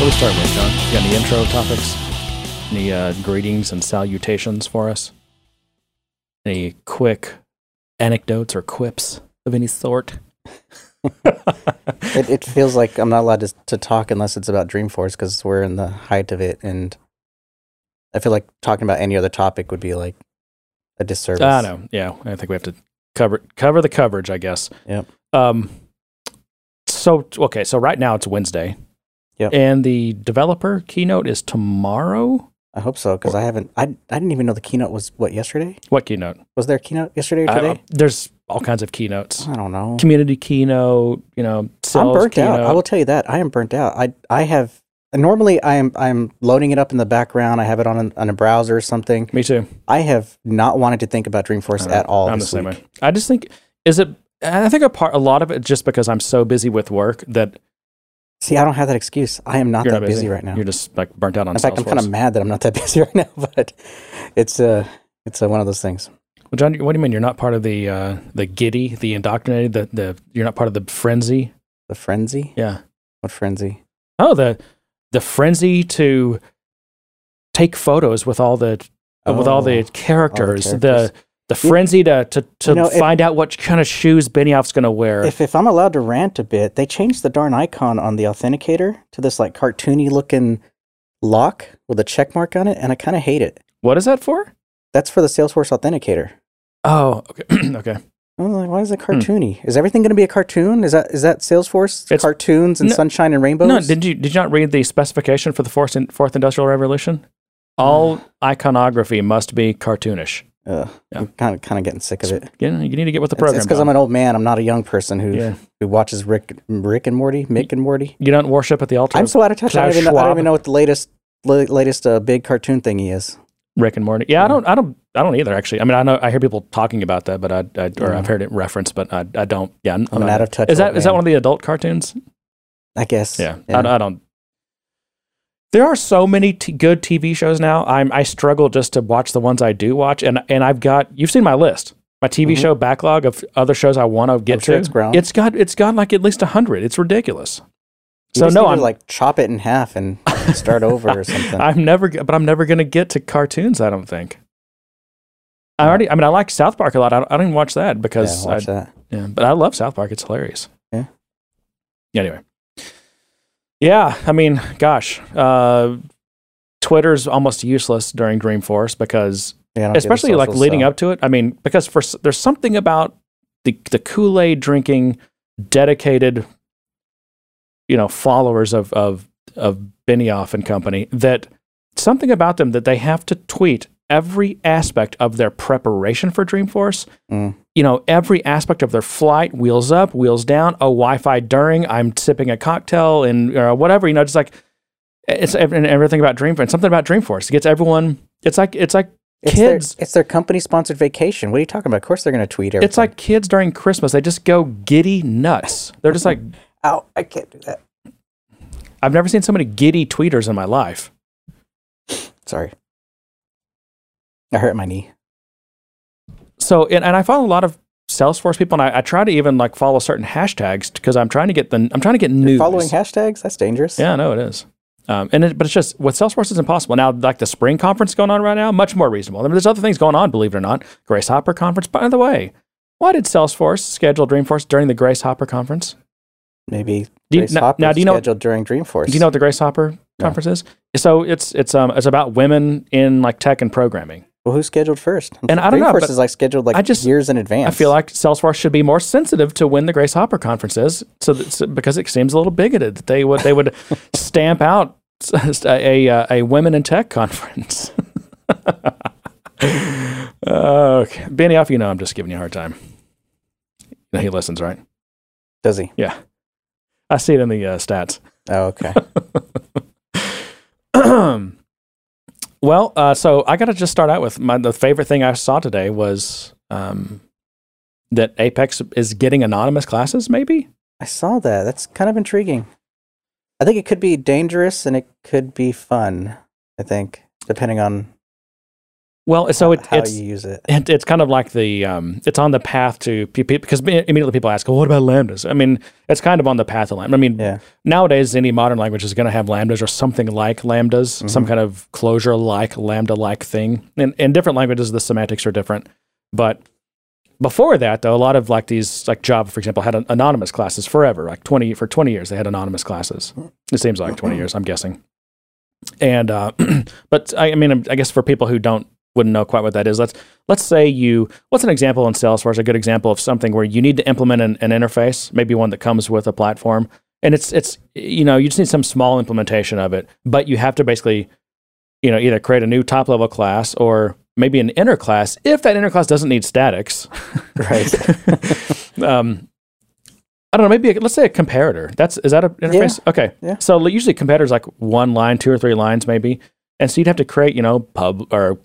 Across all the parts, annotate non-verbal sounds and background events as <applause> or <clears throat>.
What do we start with, John? You got any intro topics? Any uh, greetings and salutations for us? Any quick anecdotes or quips of any sort? <laughs> It, it feels like I'm not allowed to, to talk unless it's about Dreamforce because we're in the height of it, and I feel like talking about any other topic would be like a disservice. I know. Yeah, I think we have to cover cover the coverage, I guess. Yep. Um. So okay, so right now it's Wednesday. Yep. And the developer keynote is tomorrow. I hope so because I haven't. I I didn't even know the keynote was what yesterday. What keynote? Was there a keynote yesterday or I- today? there's all kinds of keynotes. I, don't know. Community keynote. You know, I'm burnt out. I will tell you that I am burnt out. I I have normally I am I'm loading it up in the background. I have it on a, on a browser or something. Me too. I have not wanted to think about Dreamforce Uh, at all. I'm the same week. way. I just think is it. I think a part, a lot of it, just because I'm so busy with work that See, I don't have that excuse. I am not you're that not busy. right now. You're just like burnt out on. In fact, I'm kind of mad that I'm not that <laughs> busy right now, but it's uh it's uh, one of those things. Well, John, what do you mean you're not part of the uh, the giddy, the indoctrinated, the the you're not part of the frenzy? The frenzy? Yeah. What frenzy? Oh, the the frenzy to take photos with all the with all the characters. The characters. The frenzy to to, to You know, if- find out what kind of shoes Benioff's going to wear. If if I'm allowed to rant a bit, they changed the darn icon on the authenticator to this like cartoony looking lock with a check mark on it, and I kind of hate it. what is that for? That's for the Salesforce authenticator. Oh, okay, <clears throat> okay. I was like, why is it cartoony? Is everything going to be a cartoon? Is that is that Salesforce Hmm. It's- cartoons and No- sunshine and rainbows? No, did you did you not read the specification for the fourth in, fourth industrial revolution? All iconography must be cartoonish. Ugh, Yeah. I'm kind of kind of getting sick of it. You, you need to get with the program. It's because I'm an old man. I'm not a young person who Yeah. who watches Rick Rick and Morty, Mick and Morty. you don't worship at the altar. I'm so out of touch. I don't, even know, I don't even know what the latest la- latest uh, big cartoon thingy is. Rick and Morty. Yeah, I don't, I don't, I don't either. Actually, I mean, I know I hear people talking about that, but I, I or I've heard it referenced, but I, I don't. Yeah, I'm, I'm not- out of touch. Is that is that one of the adult cartoons? I guess. Yeah, I, I don't. There are so many t- good TV shows now. I'm I struggle just to watch the ones I do watch, and and I've got you've seen my list, my TV Mhm. show backlog of other shows I want to get sure to. it's. It's got it's got like at least hundred. It's ridiculous. You So no, I'm like chop it in half and <laughs> start over or something. I'm never, but I'm never going to get to cartoons. I don't think. I already. I mean, I like South Park a lot. I don't, I don't even watch that yeah, because watch I, that. yeah, but I love South Park. It's hilarious. Yeah. Anyway. Yeah, I mean, gosh, uh, Twitter's almost useless during Dreamforce because, Yeah, I don't do the especially like leading so- up to it. I mean, because for there's something about the the Kool Aid drinking, dedicated, you know, followers of of of Benioff and company that something about them that they have to tweet every aspect of their preparation for Dreamforce. Mm. You know, every aspect of their flight, wheels up, wheels down, oh, Wi-Fi during, I'm sipping a cocktail and or whatever. You know, just like it's and everything about Dreamforce. Something about Dreamforce it gets everyone. It's like it's like It's kids. Their, it's their company sponsored vacation. What are you talking about? Of course they're going to tweet everything. It's like kids during Christmas. They just go giddy nuts. They're just like <laughs> ow, I can't do that. I've never seen so many giddy tweeters in my life. Sorry. I hurt my knee. So, and, and I follow a lot of Salesforce people, and I, I try to even like follow certain hashtags because I'm trying to get the I'm trying to get news. Following hashtags? That's dangerous. Yeah, I know it is. Um, and it, but it's just with Salesforce, it's impossible now. Like the spring conference going on right now, much more reasonable. I mean, there's other things going on, believe it or not. Grace Hopper conference. By the way, why did Salesforce schedule Dreamforce during the Grace Hopper conference? Maybe Do you- Grace now- Hopper now, do you know- scheduled during Dreamforce. Do you know what the Grace Hopper No. conference is? So it's it's um it's about women in like tech and programming. Well, who's scheduled first? And I don't know, but is like scheduled like I just- years in advance. I feel like Salesforce should be more sensitive to when the Grace Hopper conference is, so, that, so because it seems a little bigoted that they would they would <laughs> stamp out <laughs> a a, a women in tech conference. <laughs> okay, Benioff you know I'm just giving you a hard time. You know, he listens, right? Does he? Yeah, I see it in the uh, stats. Oh, okay. <clears throat> well, uh, so I got to just start out with my the favorite thing I saw today was um, that Apex is getting anonymous classes. Maybe I saw that. That's kind of intriguing. I think it could be dangerous and it could be fun. I think, depending on Well, so it, how it's you use it. it, it's kind of like the um, it's on the path to because immediately people ask, well, what about lambdas? I mean, it's kind of on the path to lambda. I mean, Yeah. nowadays any modern language is going to have lambdas or something like lambdas, Mm-hmm. some kind of closure like lambda like thing. And in different languages, the semantics are different. But before that, though, a lot of like these, like Java, for example, had an anonymous classes forever. Like twenty for twenty years, they had anonymous classes. It seems like twenty years, I'm guessing. And uh, <clears throat> but I, I mean, I guess for people who don't wouldn't know quite what that is, let's let's say you what's an example in Salesforce, a good example of something where you need to implement an, an interface, maybe one that comes with a platform, and it's it's you know you just need some small implementation of it, but you have to basically you know either create a new top level class or maybe an inner class if that inner class doesn't need statics. <laughs> Right. <laughs> um, I don't know. Maybe a, let's say a comparator. That's is that an interface? Okay. Yeah. So usually comparators like one line, two or three lines, maybe, and so you'd have to create, you know, pub or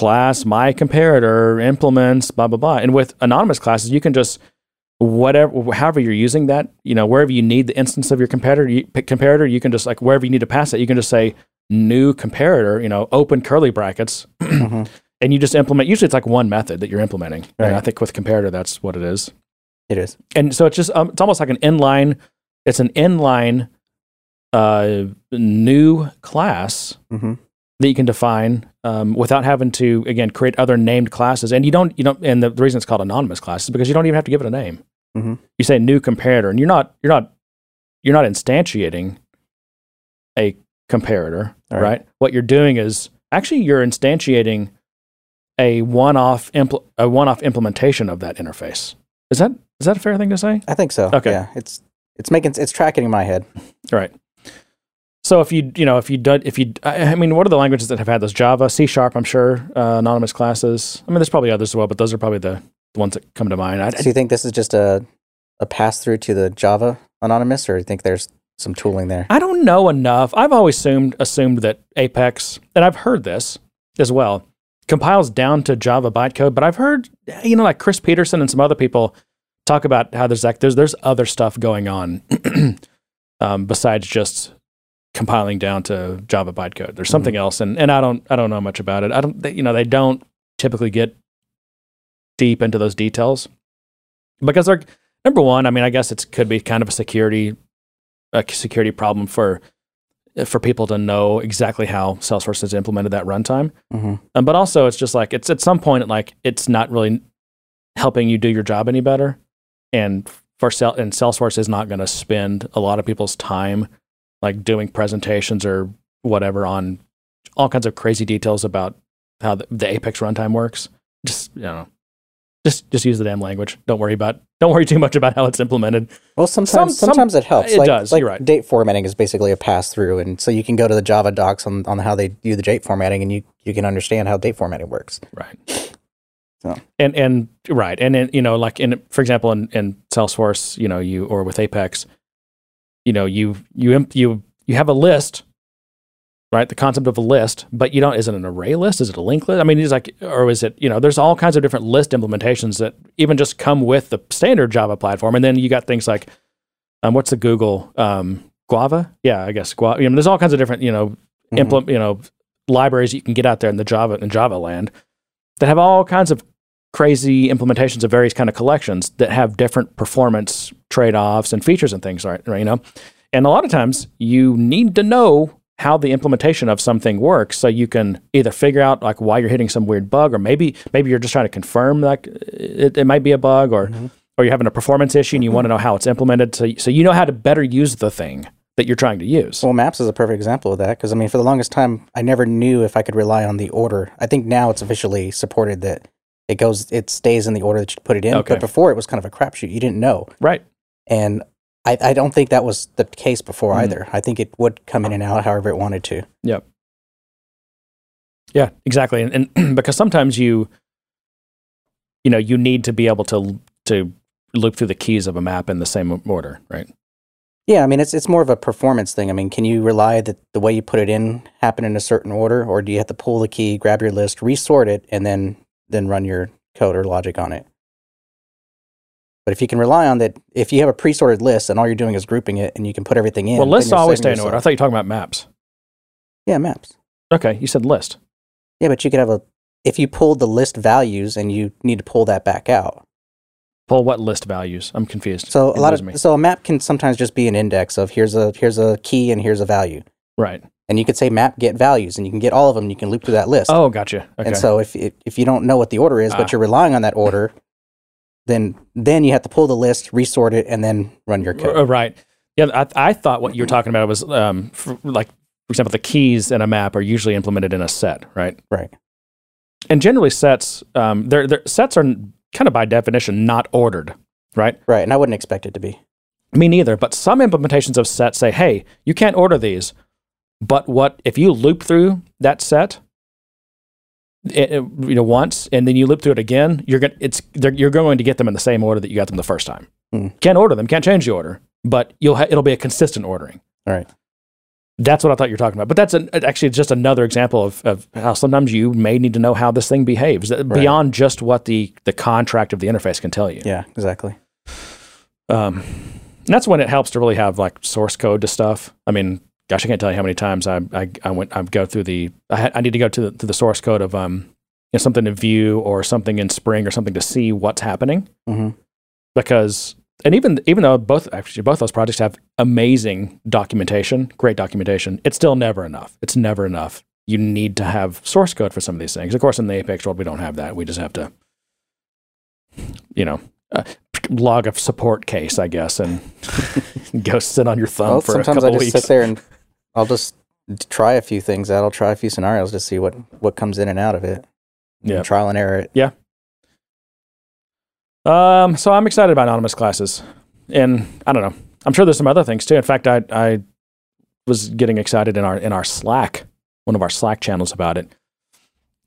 class my comparator implements blah blah blah. And with anonymous classes, you can just whatever, however you're using that, you know, wherever you need the instance of your comparator, you, comparator, you can just like wherever you need to pass it, you can just say new comparator, you know, open curly brackets, <clears throat> Mhm. and you just implement. Usually, it's like one method that you're implementing. And I think with comparator, that's what it is It is. and so it's just um, it's almost like an inline it's an inline uh, new class hmm that you can define um, without having to again create other named classes and you don't you don't and the, the reason it's called anonymous class is because you don't even have to give it a name Mhm. you say new comparator and you're not you're not you're not instantiating a comparator right. right. what you're doing is actually you're instantiating a one-off impl- a one-off implementation of that interface is that is that a fair thing to say I think so. Okay. Yeah. It's it's making it's tracking in my head. Right. So if you you know if you do if you I I mean what are the languages that have had those? Java C sharp I'm sure uh, anonymous classes. I mean there's probably others as well but those are probably the, the ones that come to mind. I, So you think this is just a a pass through to the Java anonymous, or do you think there's some tooling there? I don't know enough. I've always assumed assumed that Apex and I've heard this as well compiles down to Java bytecode but I've heard you know like Chris Peterson and some other people talk about how there's like there's there's other stuff going on <clears throat> um, besides just compiling down to Java bytecode. There's something else, and and I don't I don't know much about it. I don't they, you know they don't typically get deep into those details because they're number one. I mean, I guess it could be kind of a security a security problem for for people to know exactly how Salesforce has implemented that runtime. hmm Um, but also, it's just like it's at some point, like it's not really helping you do your job any better. And for and Salesforce is not going to spend a lot of people's time like doing presentations or whatever on all kinds of crazy details about how the, the Apex runtime works. Just you know, just just use the damn language. Don't worry about don't worry too much about how it's implemented. Well, sometimes Some- some- sometimes it helps. it like, does, Like you're right. Date formatting is basically a pass through, and so you can go to the Java docs on, on how they do the date formatting, and you you can understand how date formatting works. Right. <sniffs> So. And and right, and then you know, like in for example, in, in Salesforce, you know, you or with Apex, you know, you you you you have a list, right? The concept of a list, but you don't. Is it an array list? Is it a linked list? I mean, it's like, or is it? You know, there's all kinds of different list implementations that even just come with the standard Java platform, and then you got things like, um, what's the Google um, Guava? Yeah, I guess Guava. You know, there's all kinds of different, you know, Mhm. implement, you know, libraries you can get out there in the Java in Java land that have all kinds of crazy implementations of various kind of collections that have different performance trade-offs and features and things, right? you know, and a lot of times you need to know how the implementation of something works so you can either figure out like why you're hitting some weird bug or maybe maybe you're just trying to confirm like it, it might be a bug or Mhm. or you're having a performance issue and you want to know how it's implemented so, so you know how to better use the thing that you're trying to use Well, Maps is a perfect example of that because I mean, for the longest time, I never knew if I could rely on the order. I think now it's officially supported that it goes, it stays in the order that you put it in. Okay. But before, it was kind of a crapshoot. You didn't know, right and I, I don't think that was the case before Mhm. either. I think it would come in and out however it wanted to. Yeah, exactly. And, and <clears throat> because sometimes you, you know, you need to be able to to look through the keys of a map in the same order, right? Yeah, I mean, it's it's more of a performance thing. I mean, can you rely that the way you put it in happen in a certain order, or do you have to pull the key, grab your list, resort it, and then then run your code or logic on it? But if you can rely on that, if you have a pre-sorted list and all you're doing is grouping it, and you can put everything in, well, lists always stay in order. I thought you were talking about maps. Yeah, maps. Okay, you said list. Yeah, but you could have a if you pulled the list values and you need to pull that back out. Pull what list values? I'm confused. So a lot of me. so a map can sometimes just be an index of here's a here's a key and here's a value. right. And you could say map get values and you can get all of them and you can loop through that list. Oh, gotcha. Okay. And so if if if you don't know what the order is, Ah. but you're relying on that order, then then you have to pull the list, resort it, and then run your code. Uh, right. Yeah, I, I thought what you were talking about was um, for, like, for example, the keys in a map are usually implemented in a set, right? Right. And generally, sets um, they're, they're, sets are kind of by definition not ordered, right? Right. And I wouldn't expect it to be. Me neither. But some implementations of sets say, hey, you can't order these, but what if you loop through that set? It, it- you know, once, and then you loop through it again. You're going it's you're going to get them in the same order that you got them the first time. Hmm. Can't order them, can't change the order, but you'll ha- it'll be a consistent ordering. All right. That's what I thought you were talking about. But that's an, actually just another example of, of how sometimes you may need to know how this thing behaves uh, beyond just what the, the contract of the interface can tell you. Yeah, exactly. Um, that's when it helps to really have like source code to stuff. I mean, gosh, I can't tell you how many times I I, I went I've go through the I, I need to go to the, to the source code of um you know, something in Vue or something in Spring or something to see what's happening hmm because and even even though both actually both those projects have amazing documentation, great documentation, it's still never enough. It's never enough. You need to have source code for some of these things. Of course, in the Apex world, we don't have that. We just have to, you know, uh, log a support case, I guess, and <laughs> go sit on your thumb Well, for a sometimes couple I just weeks. sit there and I'll just try a few things out. I'll try a few scenarios to see what what comes in and out of it. Yeah. And trial and error it. Um, so I'm excited about anonymous classes, and I don't know. I'm sure there's some other things too. In fact, I I was getting excited in our in our Slack, one of our Slack channels about it,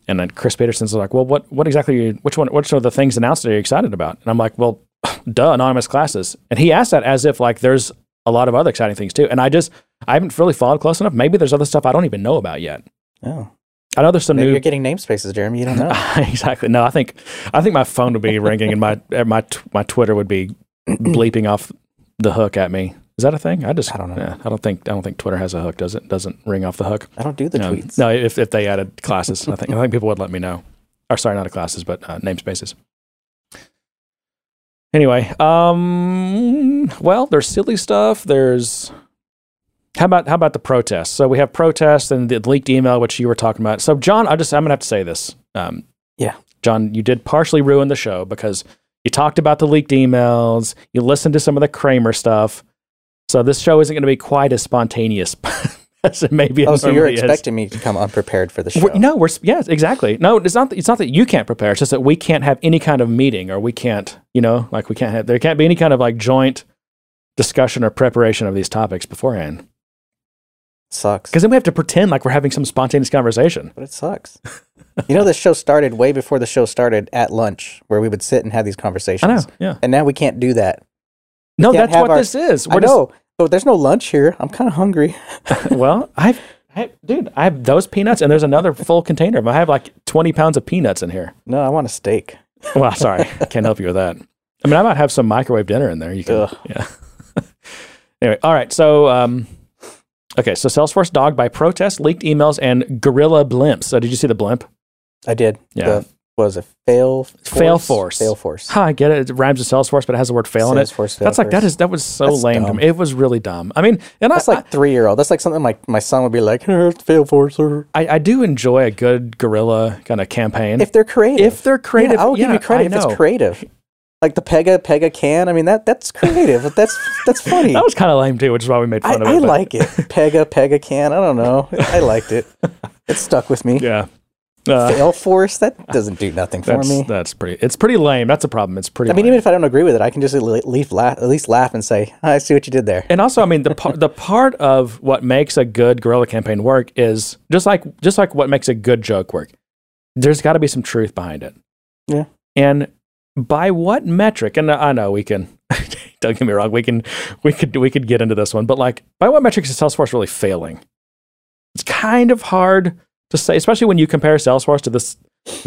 and then Chris Peterson's like, "Well, what what exactly? Are you, which one? Which are the things announced are you excited about?" And I'm like, "Well, <laughs> duh, anonymous classes." And he asked that as if like there's a lot of other exciting things too. And I just I haven't really followed close enough. Maybe there's other stuff I don't even know about yet. Oh, I know there's some maybe new you're getting namespaces, Jeremy. You don't know. <laughs> exactly. No, I think I think my phone would be ringing and my my t- my Twitter would be <clears throat> bleeping off the hook at me. Is that a thing? I just I don't know. Yeah, I don't think I don't think Twitter has a hook. Does it? Doesn't ring off the hook. I don't do the no, tweets. no. If if they added classes, I think I think people would let me know. Or sorry, not classes, but uh, namespaces. Anyway, um, well, there's silly stuff. There's how about how about the protests? So we have protests and the leaked email, which you were talking about. So John, I just I'm gonna have to say this. Um, Yeah. John, you did partially ruin the show because you talked about the leaked emails. You listened to some of the Cramer stuff. So this show isn't going to be quite as spontaneous <laughs> <laughs> as it maybe. oh, so you're is. expecting me to come unprepared for the show? We're- no, we're yes, exactly. No, it's not. It's not that you can't prepare. It's just that we can't have any kind of meeting, or we can't, you know, like we can't have. There can't be any kind of like joint discussion or preparation of these topics beforehand, sucks. because then we have to pretend like we're having some spontaneous conversation. But it sucks. you know, this show started way before the show started at lunch, where we would sit and have these conversations. I know. Yeah. And now we can't do that. No, that's what our- this is. I know, but there's no lunch here. I'm kind of hungry. <laughs> Well, I've, I, dude, I have those peanuts, and there's another full container. I have like 20 pounds of peanuts in here. No, I want a steak. Well, sorry, <laughs> can't help you with that. I mean, I might have some microwave dinner in there. You can, Ugh. yeah. <laughs> anyway, all right. So, um, okay. So, Salesforce dogged by protests, leaked emails, and guerrilla blimps. So, did you see the blimp? I did. Yeah. The, was it fail? force? Fail force. Fail force. Ha, I get it. It rhymes with Salesforce, but it has the word fail in it. Salesforce fail That's like that force. is that was so That's lame to dumb. me. It was really dumb. I mean, and That's I, like three year old. That's like something like my son would be like, fail force. Or I, I do enjoy a good guerrilla kind of campaign if they're creative. if they're creative. yeah, I will give you credit I if know. it's creative. Like the Pega Pega can. I mean that that's creative. <laughs> that's that's funny. That was kind of lame too, which is why we made I, fun of it. I but- like it. <laughs> Pega Pega can. I don't know. I liked it. <laughs> It stuck with me. Yeah. Uh, Fail force. That <laughs> doesn't do nothing for that's me. that's pretty. It's pretty lame. That's a problem. It's pretty. I mean, lame. even if I don't agree with it, I can just at least laugh, at least laugh and say, "I see what you did there." And also, I mean, the par- the part of what makes a good guerrilla campaign work is just like just like what makes a good joke work. There's got to be some truth behind it. Yeah. And by what metric? And I know we can. <laughs> don't get me wrong. We can we could we could get into this one, but like, by what metrics is Salesforce really failing? It's kind of hard to say, especially when you compare Salesforce to this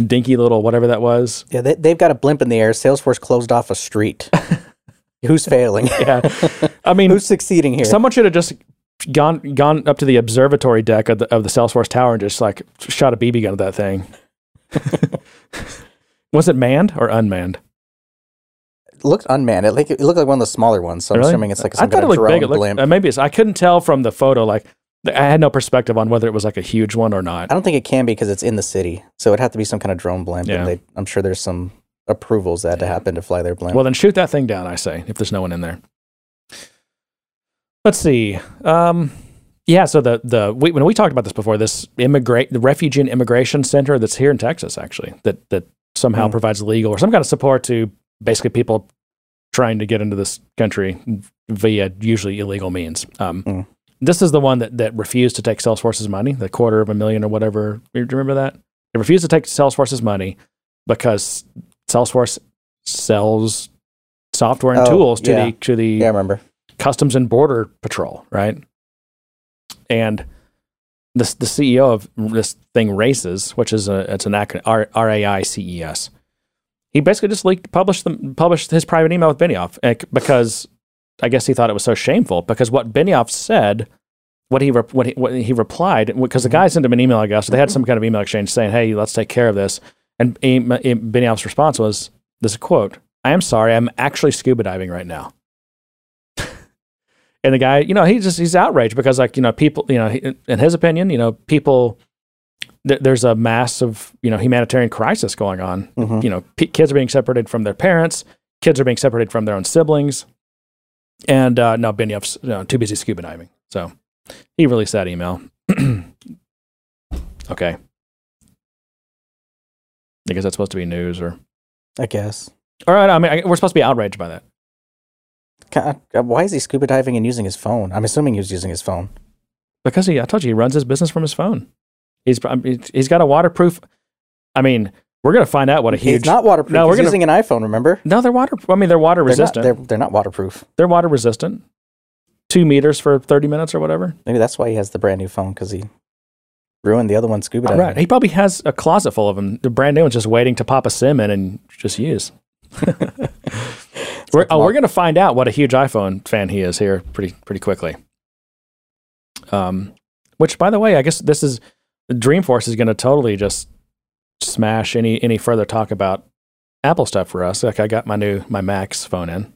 dinky little whatever that was. Yeah, they, they've got a blimp in the air. Salesforce closed off a street. <laughs> Who's failing? <laughs> Yeah. I mean, Who's succeeding here? Someone should have just gone gone up to the observatory deck of the, of the Salesforce tower and just like shot a BB gun at that thing. <laughs> Was it manned or unmanned? It looked unmanned. It, like, it looked like one of the smaller ones. So I'm assuming it's like I some thought kind it of looked drone big. It looked, blimp. uh, maybe it's, I couldn't tell from the photo. Like I had no perspective on whether it was like a huge one or not. I don't think it can be because it's in the city. So it'd have to be some kind of drone blimp. Yeah. And they, I'm sure there's some approvals that had to happen to fly their blimp. Well, then shoot that thing down. I say if there's no one in there. Let's see. Um, yeah. So the the we, when we talked about this before, this immigrate the refugee and immigration center that's here in Texas, actually, that that somehow Mm. provides legal or some kind of support to basically people trying to get into this country via usually illegal means. Um, Mm. This is the one that that refused to take Salesforce's money, the quarter of a million or whatever. Do you remember that? They refused to take Salesforce's money because Salesforce sells software and Oh, tools to yeah. the to the yeah, I remember. Customs and Border Patrol, right? And this the CEO of this thing RAICES, which is a it's an acronym R R A I C E S. He basically just leaked published the, published his private email with Benioff eh, because I guess he thought it was so shameful because what Benioff said, what he re- what he, what he replied because the guy sent him an email I guess so they had some kind of email exchange saying hey let's take care of this and Benioff's response was this is a quote I am sorry I'm actually scuba diving right now. <laughs> And the guy, you know, he just he's outraged because like you know people, you know, in his opinion, you know, people there's a massive you know humanitarian crisis going on. Mhm. You know, p- kids are being separated from their parents, kids are being separated from their own siblings, and uh, no, Benioff's you know, too busy scuba diving. So he released that email. <clears throat> okay, I guess that's supposed to be news, or I guess. all right. I mean, I, we're supposed to be outraged by that. God, God, uh, uh, why is he scuba diving and using his phone? I'm assuming he was using his phone. Because he, I told you, he runs his business from his phone. He's he's got a waterproof. I mean, we're gonna find out what a huge. He's not waterproof. No, we're gonna- using an iPhone. Remember? no, they're water. I mean, they're water They're resistant. they're, They're, they're not waterproof. water resistant. Two meters for thirty minutes or whatever. Maybe that's why he has the brand new phone because he ruined the other one scuba diving. Right. He probably has a closet full of them. The brand new one's just waiting to pop a sim in and just use. <laughs> we're, oh, we're gonna find out what a huge iPhone fan he is here pretty pretty quickly. Um, which by the way, I guess this is Dreamforce is gonna totally just smash any any further talk about Apple stuff for us. Like I got my new my Max phone in.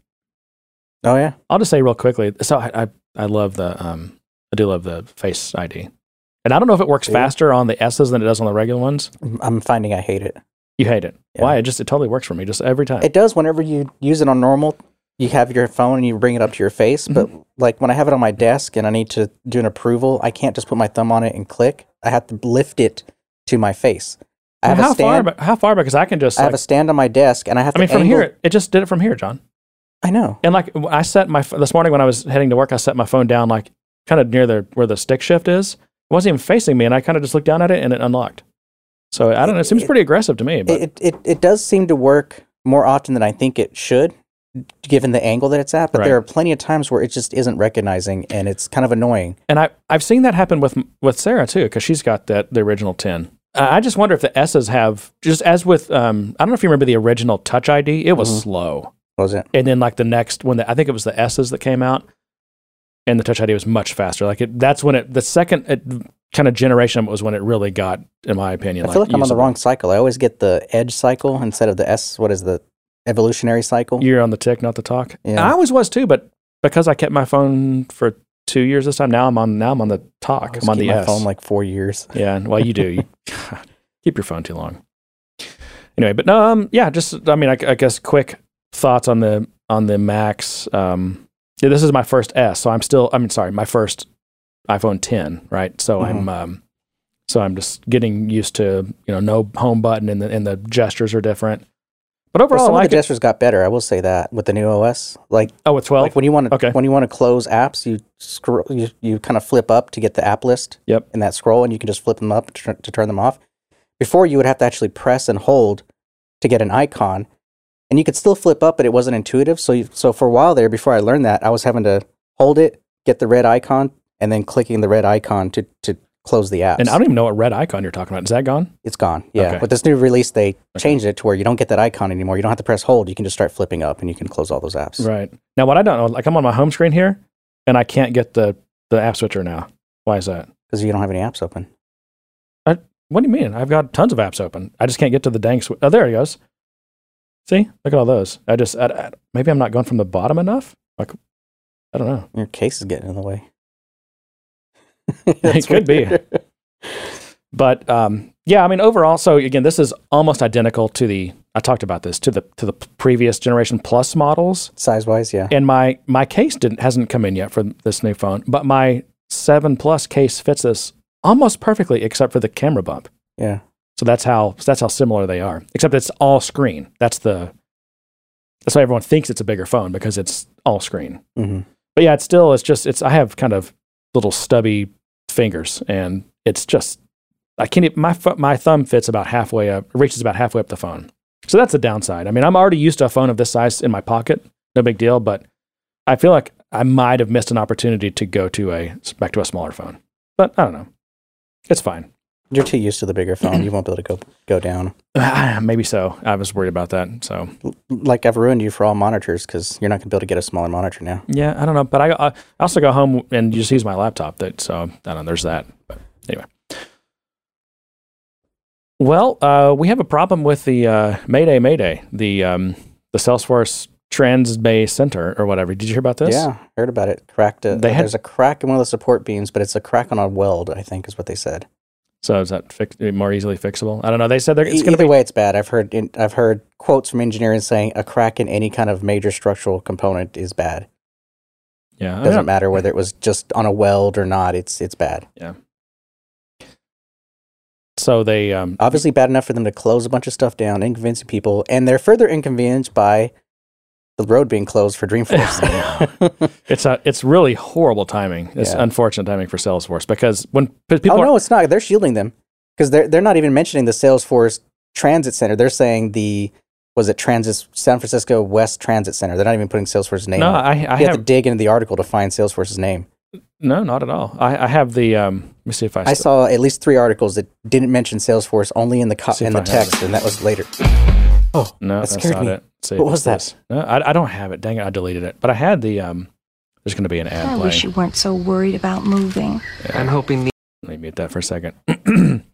Oh yeah. I'll just say real quickly. So I I, I love the um I do love the Face ID, and I don't know if it works Yeah. faster on the S's than it does on the regular ones. I'm finding I hate it. You hate it. Yeah. Why? It just it totally works for me. Just every time. It does whenever you use it on normal. You have your phone and you bring it up to your face, but Mm-hmm. like when I have it on my desk and I need to do an approval, I can't just put my thumb on it and click. I have to lift it to my face. I have how a stand. far? ba- How far? Because I can just. I have a stand on my desk, and I have to I mean, from angle- here, it just did it from here, John. I know. And like I set my this morning when I was heading to work, I set my phone down like kind of near the where the stick shift is. It wasn't even facing me, and I kind of just looked down at it, and it unlocked. So I don't know. It seems It- pretty aggressive to me, but It, it it does seem to work more often than I think it should, given the angle that it's at. But Right. there are plenty of times where it just isn't recognizing, and it's kind of annoying. and I I've seen that happen with with Sarah too, because she's got that the original ten. I I just wonder if the S's have just as with um I don't know if you remember the original Touch ID. It was Mhm. slow. Was it? and then like the next one, the, I think it was the S's that came out, and the Touch ID was much faster. Like it, that's when it the second it, kind of generation was when it really got, in my opinion. I feel like I'm on the wrong cycle. I always get the edge cycle instead of the S. What is the evolutionary cycle? You're on the tick, not the talk. Yeah. I always was too, but because I kept my phone for two years this time, now I'm on now I'm on the talk. I'm on the my S. phone like four years. <laughs> Yeah, well, you do. You <laughs> keep your phone too long. Anyway, but no, um, yeah, just I mean, I, I guess quick thoughts on the on the Max. Um, yeah, this is my first S, so I'm still. I mean, sorry, my first iPhone 10, right? So I'm, um, so I'm just getting used to you know no home button and the and the gestures are different. But Well, overall, some I of the it. gestures got better. I will say that with the new OS. Like, Oh, with 12. like when you want to Okay. when you want to close apps, you scroll you, you kind of flip up to get the app list. Yep. In that scroll, and you can just flip them up to, to turn them off. Before you would have to actually press and hold to get an icon, and you could still flip up, but it wasn't intuitive. So you, so for a while there, before I learned that, I was having to hold it, get the red icon, and then clicking the red icon to to close the apps. and I don't even know what red icon you're talking about. Is that gone? It's gone. Yeah. Okay. With this new release, they changed it to where you don't get that icon anymore. You don't have to press hold. You can just start flipping up and you can close all those apps. Right. Now, what I don't know, like I'm on my home screen here, and I can't get the the app switcher now. Why is that? Because you don't have any apps open. what do you mean? I've got tons of apps open. I just can't get to the dang. Sw- oh, there he goes. See, look at all those. I just I, I- maybe I'm not going from the bottom enough. Like, I don't know. Your case is getting in the way. <laughs> It could be. But um, yeah, I mean, overall, so again, this is almost identical to the. I talked about this to the to the previous generation plus models, Size wise, yeah. and my my case didn't hasn't come in yet for this new phone, but my seven plus case fits this almost perfectly, except for the camera bump. Yeah. So that's how that's how similar they are. Except it's all screen. That's the that's why everyone thinks it's a bigger phone because it's all screen. hmm But yeah, it's still it's just it's I have kind of little stubby fingers and it's just I can't even, my my thumb fits about halfway up reaches about halfway up the phone. So that's a downside. I mean, I'm already used to a phone of this size in my pocket. No big deal, but I feel like I might have missed an opportunity to go to a back to a smaller phone. But I don't know. It's fine. You're too used to the bigger phone. You won't be able to go go down. <clears throat> Maybe so. I was worried about that. So L- Like I've ruined you for all monitors because you're not gonna be able to get a smaller monitor now. Yeah, I don't know, but I, I also go home and just use my laptop. That so I don't know. There's that. But anyway, well, uh, we have a problem with the uh, Mayday Mayday, the um, the Salesforce Trans Bay Center or whatever. Did you hear about this? Yeah, heard about it. Cracked. They had- there's a crack in one of the support beams, but it's a crack on a weld. I think is what they said. So is that fix- more easily fixable? I don't know. They said they're, it's going to be. way, it's bad. I've heard in, I've heard quotes from engineers saying a crack in any kind of major structural component is bad. Yeah, I Doesn't matter whether it was just on a weld or not. It's it's bad. Yeah. So they um, Obviously, bad enough for them to close a bunch of stuff down, inconveniencing people, and they're further inconvenienced by the road being closed for Dreamforce. <laughs> it's a it's really horrible timing. It's Yeah. unfortunate timing for Salesforce because when people oh are, no, it's not. They're shielding them because they're they're not even mentioning the Salesforce Transit Center. They're saying the was it Transit San Francisco West Transit Center. They're not even putting Salesforce's name. no. I, I you have have to dig into the article to find Salesforce's name. no, not at all. I, I have the um. Let me see if I. I saw at least three articles that didn't mention Salesforce, only in the co- in the text, and that was later. Oh, No, that that's scared not me. it. See What was it's that? this. No, I, I don't have it. Dang it, I deleted it. But I had the um. There's going to be an ad I play. wish you weren't so worried about moving. I'm hoping the Let me mute that for a second. <clears throat>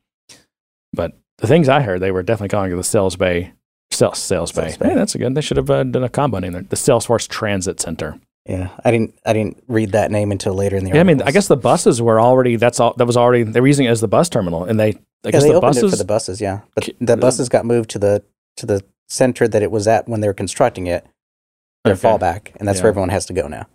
but the things I heard, they were definitely calling it the Sales Bay. Sales, Sales Bay. Sales Bay. Hey, that's a good. They should have uh, done a combo name there. The Salesforce Transit Center. Yeah, I didn't I didn't read that name until later in the Yeah, I mean, I guess the buses were already. That's all. That was already. They were using it as the bus terminal, and they. I yeah, guess they the opened buses. it for the buses. Yeah, but the buses got moved to the to the center that it was at when they were constructing it. Their Okay. fallback, and that's Yeah. where everyone has to go now.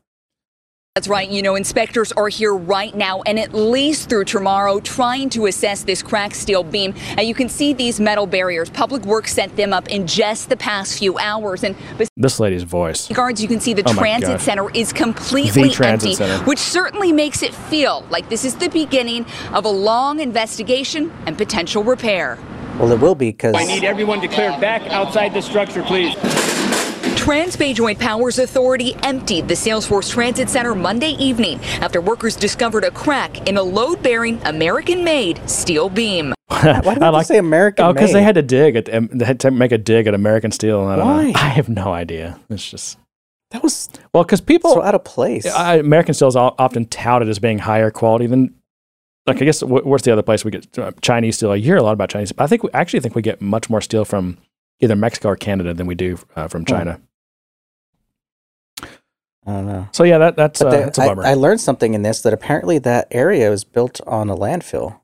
That's right. You know, inspectors are here right now and at least through tomorrow trying to assess this cracked steel beam. And you can see these metal barriers. Public Works sent them up in just the past few hours. And this lady's voice. guards, you can see the Oh transit God. center is completely empty, center. which certainly makes it feel like this is the beginning of a long investigation and potential repair. Well, it will be because I need everyone declared back outside the structure, please. Transbay Joint Powers Authority emptied the Salesforce Transit Center Monday evening after workers discovered a crack in a load-bearing American-made steel beam. <laughs> why did I like- say American? Oh, because they had to dig at. um, They had to make a dig at American Steel. And I don't Why? know. <laughs> I have no idea. It's just that was well, because people so out of place. I, American Steel is often touted as being higher quality than. Like I guess wh- where's the other place we get uh, Chinese steel? I hear a lot about Chinese. But I think we actually think we get much more steel from either Mexico or Canada than we do uh, from Hmm. China. I don't know. So yeah, that that's uh, that's a I, bummer. I learned something in this that apparently that area was built on a landfill.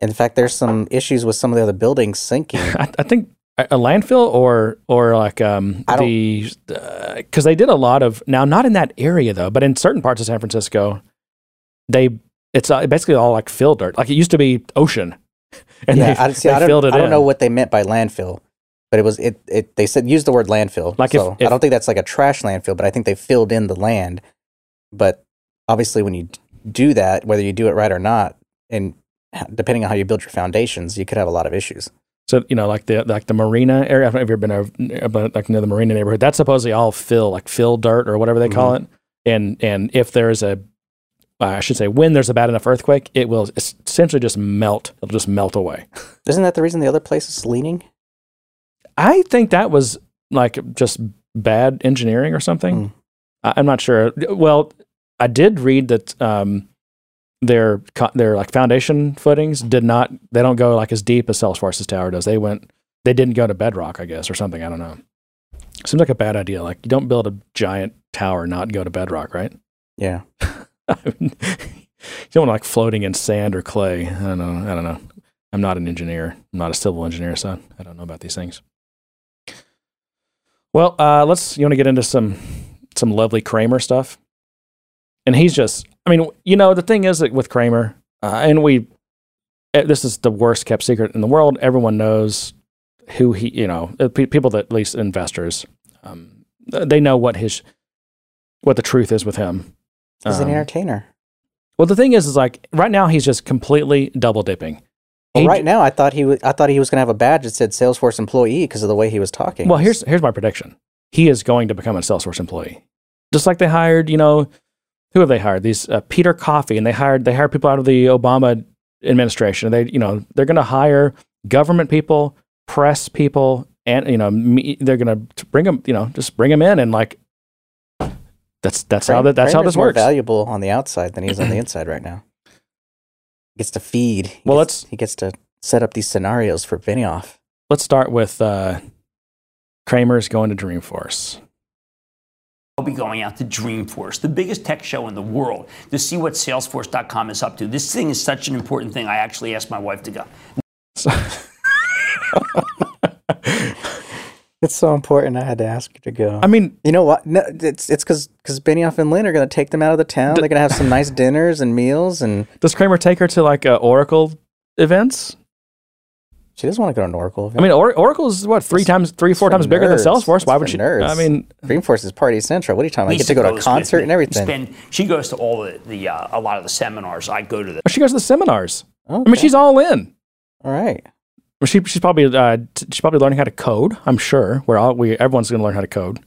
In fact, there's some issues with some of the other buildings sinking. <laughs> I, I think a landfill or or like um I the because they did a lot of now not in that area though, but in certain parts of San Francisco, they it's uh, basically all like fill dirt. Like it used to be ocean, <laughs> and yeah, they, I, see, they I don't, filled it I don't in. know what they meant by landfill, but it was it. It they said use the word landfill. Like so if- I don't think that's like a trash landfill, but I think they filled in the land. But obviously, when you do that, whether you do it right or not, and depending on how you build your foundations, you could have a lot of issues. So you know, like the like the marina area. I don't know if you've been over, about like near the marina neighborhood. That's supposedly all fill, like fill dirt or whatever they call Mm-hmm. it. And and if there's a, uh, I should say, when there's a bad enough earthquake, it will essentially just melt. It'll just melt away. <laughs> Isn't that the reason the other place is leaning? I think that was like just bad engineering or something. Hmm. I, I'm not sure. Well, I did read that um, their their like foundation footings did not they don't go like as deep as Salesforce's tower does. They went they didn't go to bedrock, I guess, or something. I don't know. Seems like a bad idea. Like you don't build a giant tower and not go to bedrock, right? Yeah. <laughs> <laughs> You don't want like floating in sand or clay. I don't know. I don't know. I'm not an engineer. I'm not a civil engineer, so I don't know about these things. Well, uh, let's. You want to get into some some lovely Cramer stuff, and he's just. I mean, you know, the thing is that with Cramer, uh, and we, eh, this is the worst kept secret in the world. Everyone knows who he. You know, uh, people that at least investors, um, they know what his what the truth is with him. He's an Um, entertainer. well, the thing is, is like right now he's just completely double dipping. Well, right now, I thought he was. I thought he was going to have a badge that said Salesforce employee because of the way he was talking. Well, here's here's my prediction. He is going to become a Salesforce employee, just like they hired. You know, who have they hired? These uh, Peter Coffee, and they hired they hired people out of the Obama administration. They you know they're going to hire government people, press people, and you know me, they're going to bring them. You know, just bring them in and like. That's that's how that that's how Cramer's this more works. Valuable on the outside than he is on the <clears throat> inside right now. He gets to feed. He Well, gets, let's- he gets to set up these scenarios for Benioff. Let's start with uh, Cramer's going to Dreamforce. I'll be going out to Dreamforce, the biggest tech show in the world, to see what Salesforce.com is up to. This thing is such an important thing. I actually asked my wife to go. So, <laughs> <laughs> <laughs> It's so important. I had to ask you to go. I mean, you know what? No, it's it's because because Benioff and Lynne are going to take them out of the town. They're going to have some nice dinners and meals, and does Cramer take her to like uh, Oracle events? she doesn't want to go to an Oracle. I mean, or- Oracle is what three That's- times, three, four for times bigger than nerds. Salesforce. Why would for she? nerds. I mean, Dreamforce is party central. What are you talking about? I get to go to a goes with concert and everything. Spend, she goes to all the, the uh, a lot of the seminars. I go to the she goes to the seminars. I mean, she's all in. all right. Well, She, she's probably uh, t- she's probably learning how to code. I'm sure. We're all we everyone's going to learn how to code.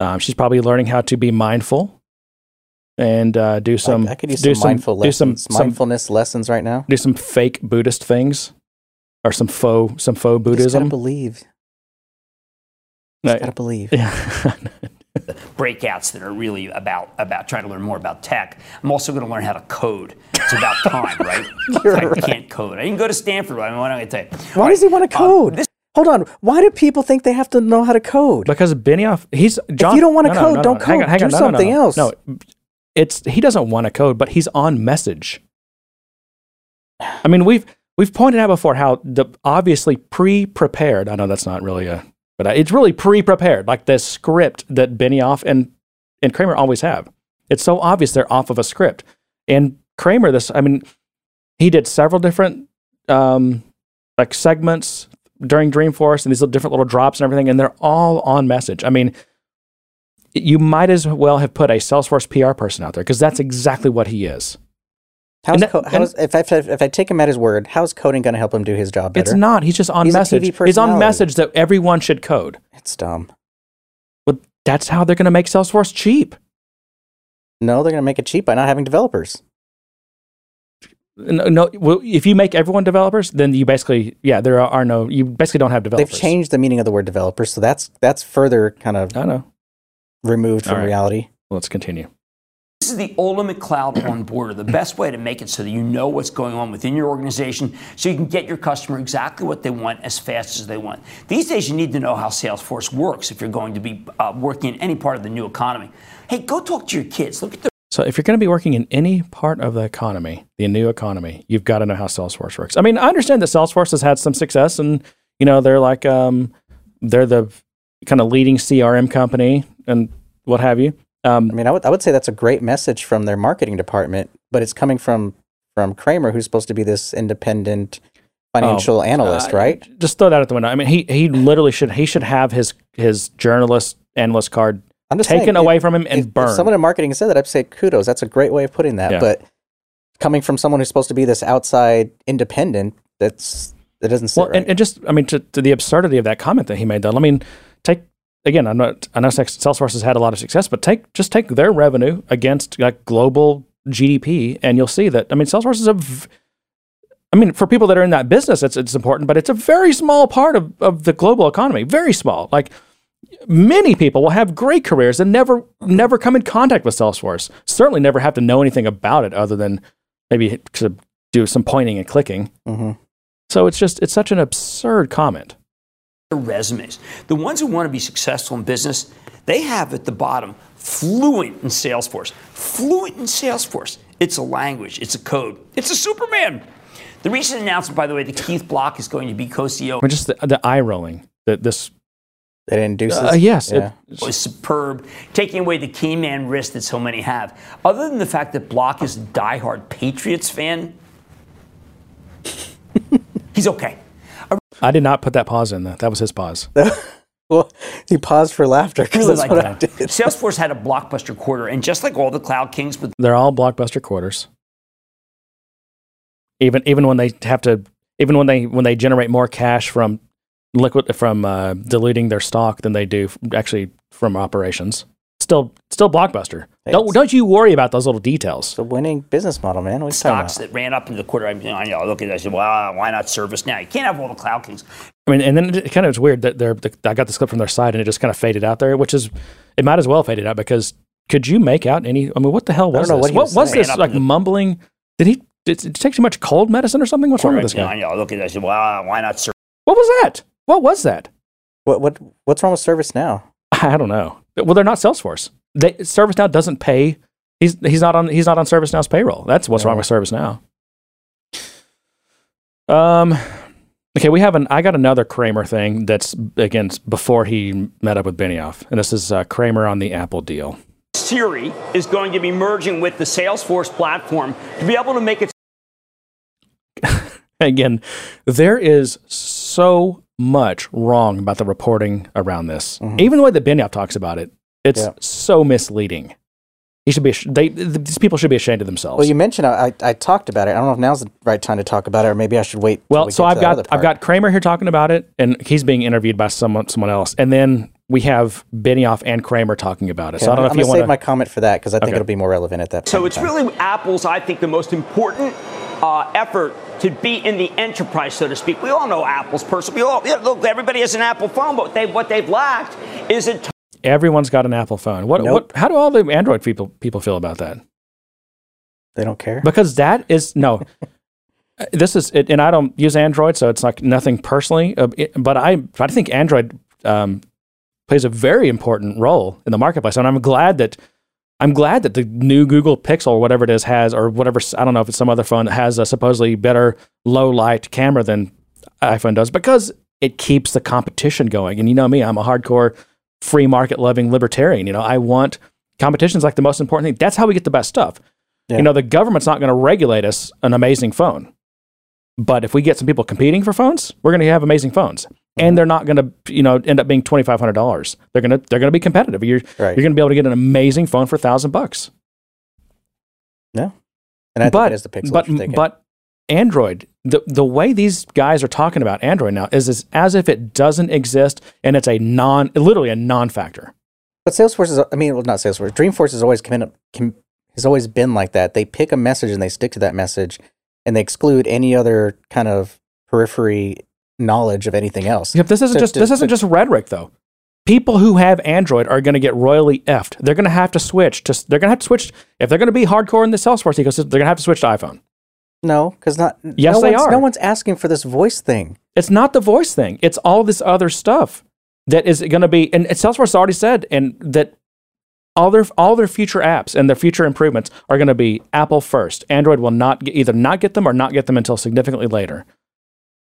Um, she's probably learning how to be mindful and uh, do some I, I could use do some mindful do some, lessons, some mindfulness lessons right now. do some fake Buddhist things or some faux some faux You just gotta Buddhism. believe. No, Just gotta believe. <laughs> yeah. Breakouts that are really about about trying to learn more about tech. I'm also going to learn how to code. It's about <laughs> time, right? You're I right. can't code. I didn't go to Stanford. I mean, what am I going to tell you? Why does he want to Um, code? this Hold on. Why do people think they have to know how to code? because Benioff, he's John. If you don't wanna no, no, code, no, don't no, hang on, code. hang Do on, no, no, no, something no. else. No, it's he doesn't want to code, but he's on message. I mean, we've we've pointed out before how the obviously pre-prepared. I know that's not really a, but it's really pre-prepared, like the script that Benioff and and Cramer always have. It's so obvious they're off of a script. And Cramer, this, I mean, he did several different um, like segments during Dreamforce and these little different little drops and everything, and they're all on message. I mean, you might as well have put a Salesforce PR person out there because that's exactly what he is. How's that- co- how's, if, I, if, I, take him at his word, how's coding going to help him do his job better? It's not. He's just on He's message. He's on message that everyone should code. It's dumb. But that's how they're going to make Salesforce cheap. No, they're going to make it cheap by not having developers. No, no well, if you make everyone developers, then you basically, yeah, there are, are no, you basically don't have developers. They've changed the meaning of the word developer, so that's that's further kind of I know. removed from All right. reality. Let's continue. This is the ultimate cloud on board, the best way to make it so that you know what's going on within your organization so you can get your customer exactly what they want as fast as they want. These days, you need to know how Salesforce works if you're going to be uh, working in any part of the new economy. Hey, go talk to your kids. Look at the So if you're going to be working in any part of the economy, the new economy, you've got to know how Salesforce works. I mean, I understand that Salesforce has had some success, and you know they're like um, they're the kind of leading CRM company and what have you. Um, I mean, I would I would say that's a great message from their marketing department, but it's coming from from Cramer, who's supposed to be this independent financial analyst, uh, right? Just throw that out the window. I mean, he he literally should he should have his his journalist analyst card I'm just taken saying, away if- from him and if, burned. If someone in marketing said that, I'd say kudos. That's a great way of putting that. Yeah. But coming from someone who's supposed to be this outside independent, that's that doesn't sit Well, right. and, and just I mean to, to the absurdity of that comment that he made, though. I mean, take again. I'm not. I know Salesforce has had a lot of success, but take just take their revenue against like global GDP, and you'll see that. I mean, Salesforce is a. v- I mean, for people that are in that business, it's it's important, but it's a very small part of, of the global economy. Very small. Like many people will have great careers and never never come in contact with Salesforce. Certainly never have to know anything about it other than maybe to do some pointing and clicking. hmm So it's just it's such an absurd comment. Their resumes. The ones who want to be successful in business, they have at the bottom fluent in Salesforce. Fluent in Salesforce. It's a language, it's a code, it's a Superman. The recent announcement, by the way, that Keith Block is going to be co CEO I mean, just the, the eye rolling that this. That induces. Uh, yes, it- was superb, taking away the key man risk that so many have. Other than the fact that Block is a diehard Patriots fan, <laughs> he's okay. I did not put that pause in. That that was his pause. <laughs> Well, he paused for laughter because Really that's like what that. I did. Salesforce had a blockbuster quarter, and just like all the cloud kings, with They're all blockbuster quarters. Even even when they have to, even when they when they generate more cash from liquid from uh, diluting their stock than they do actually from operations, still still blockbuster. Don't don't you worry about those little details. It's a winning business model, man. What are you talking stocks about? that ran up into the quarter. I, mean, I know, look at that. I said, well, why not ServiceNow? You can't have all the cloud kings. I mean, and then it kind of it's weird that they're. The, I got this clip from their side, and it just kind of faded out there, which is it might as well fade it out because could you make out any? I mean, what the hell was don't know this? what he what was was this like the- mumbling? Did he did, did he take too much cold medicine or something? What's wrong with this guy? I guy? know, look at that. I said, well, why not service? What was that? What was that? What what what's wrong with ServiceNow? <laughs> I don't know. Well, they're not Salesforce. They, ServiceNow doesn't pay. He's he's not on he's not on ServiceNow's payroll. That's what's wrong with ServiceNow. Um. Okay, we have an. I got another Cramer thing that's again before he met up with Benioff, and this is uh, Cramer on the Apple deal. Siri is going to be merging with the Salesforce platform to be able to make it <laughs> Again, there is so much wrong about the reporting around this. Mm-hmm. Even the way that Benioff talks about it, it's Yeah. so misleading. He should be. They these people should be ashamed of themselves. Well, you mentioned I, I I talked about it. I don't know if now's the right time to talk about it, or maybe I should wait. Well, we so get I've that got I've got Cramer here talking about it, and he's being interviewed by someone someone else, and then we have Benioff and Cramer talking about it. Okay, so I don't know I'm if gonna you want to save my comment for that because I think Okay. it'll be more relevant at that. point So it's time. really Apple's, I think, the most important uh, effort to be in the enterprise, so to speak. We all know Apple's person. We all yeah, look. Everybody has an Apple phone, but they, what they've lacked is a Everyone's got an Apple phone. What Nope. what? How do all the Android people people feel about that? they don't care. Because that is no. <laughs> This is, it, and I don't use Android, so it's like nothing personally. Uh, but I, I think Android um, plays a very important role in the marketplace, and I'm glad that I'm glad that the new Google Pixel or whatever it is has, or whatever I don't know if it's some other phone that has a supposedly better low light camera than iPhone does, because it keeps the competition going. And you know me, I'm a hardcore free market loving libertarian. You know, I want competition's like the most important thing. That's how we get the best stuff. Yeah. You know, the government's not going to regulate us an amazing phone. But if we get some people competing for phones, we're going to have amazing phones. And they're not going to, you know, end up being twenty five hundred dollars. They're going to they're going to be competitive. You're Right. you're going to be able to get an amazing phone for a thousand bucks. no, and I but think the Pixel. but but Android, the the way these guys are talking about Android now is, is as if it doesn't exist and it's a non literally a non factor. But Salesforce is, I mean, well, not Salesforce. Dreamforce has always come in, com, has always been like that. They pick a message and they stick to that message, and they exclude any other kind of periphery knowledge of anything else. Yep, this isn't So just this isn't just rhetoric though. People who have Android are going to get royally effed. They're going to have to switch to. They're going to have to switch if they're going to be hardcore in the Salesforce ecosystem. They're going to have to switch to iPhone. No, because not. Yes, no they one's, are. No one's asking for this voice thing. It's not the voice thing. It's all this other stuff that is going to be. And Salesforce already said, and that all their all their future apps and their future improvements are going to be Apple first. Android will not get, either not get them or not get them until significantly later.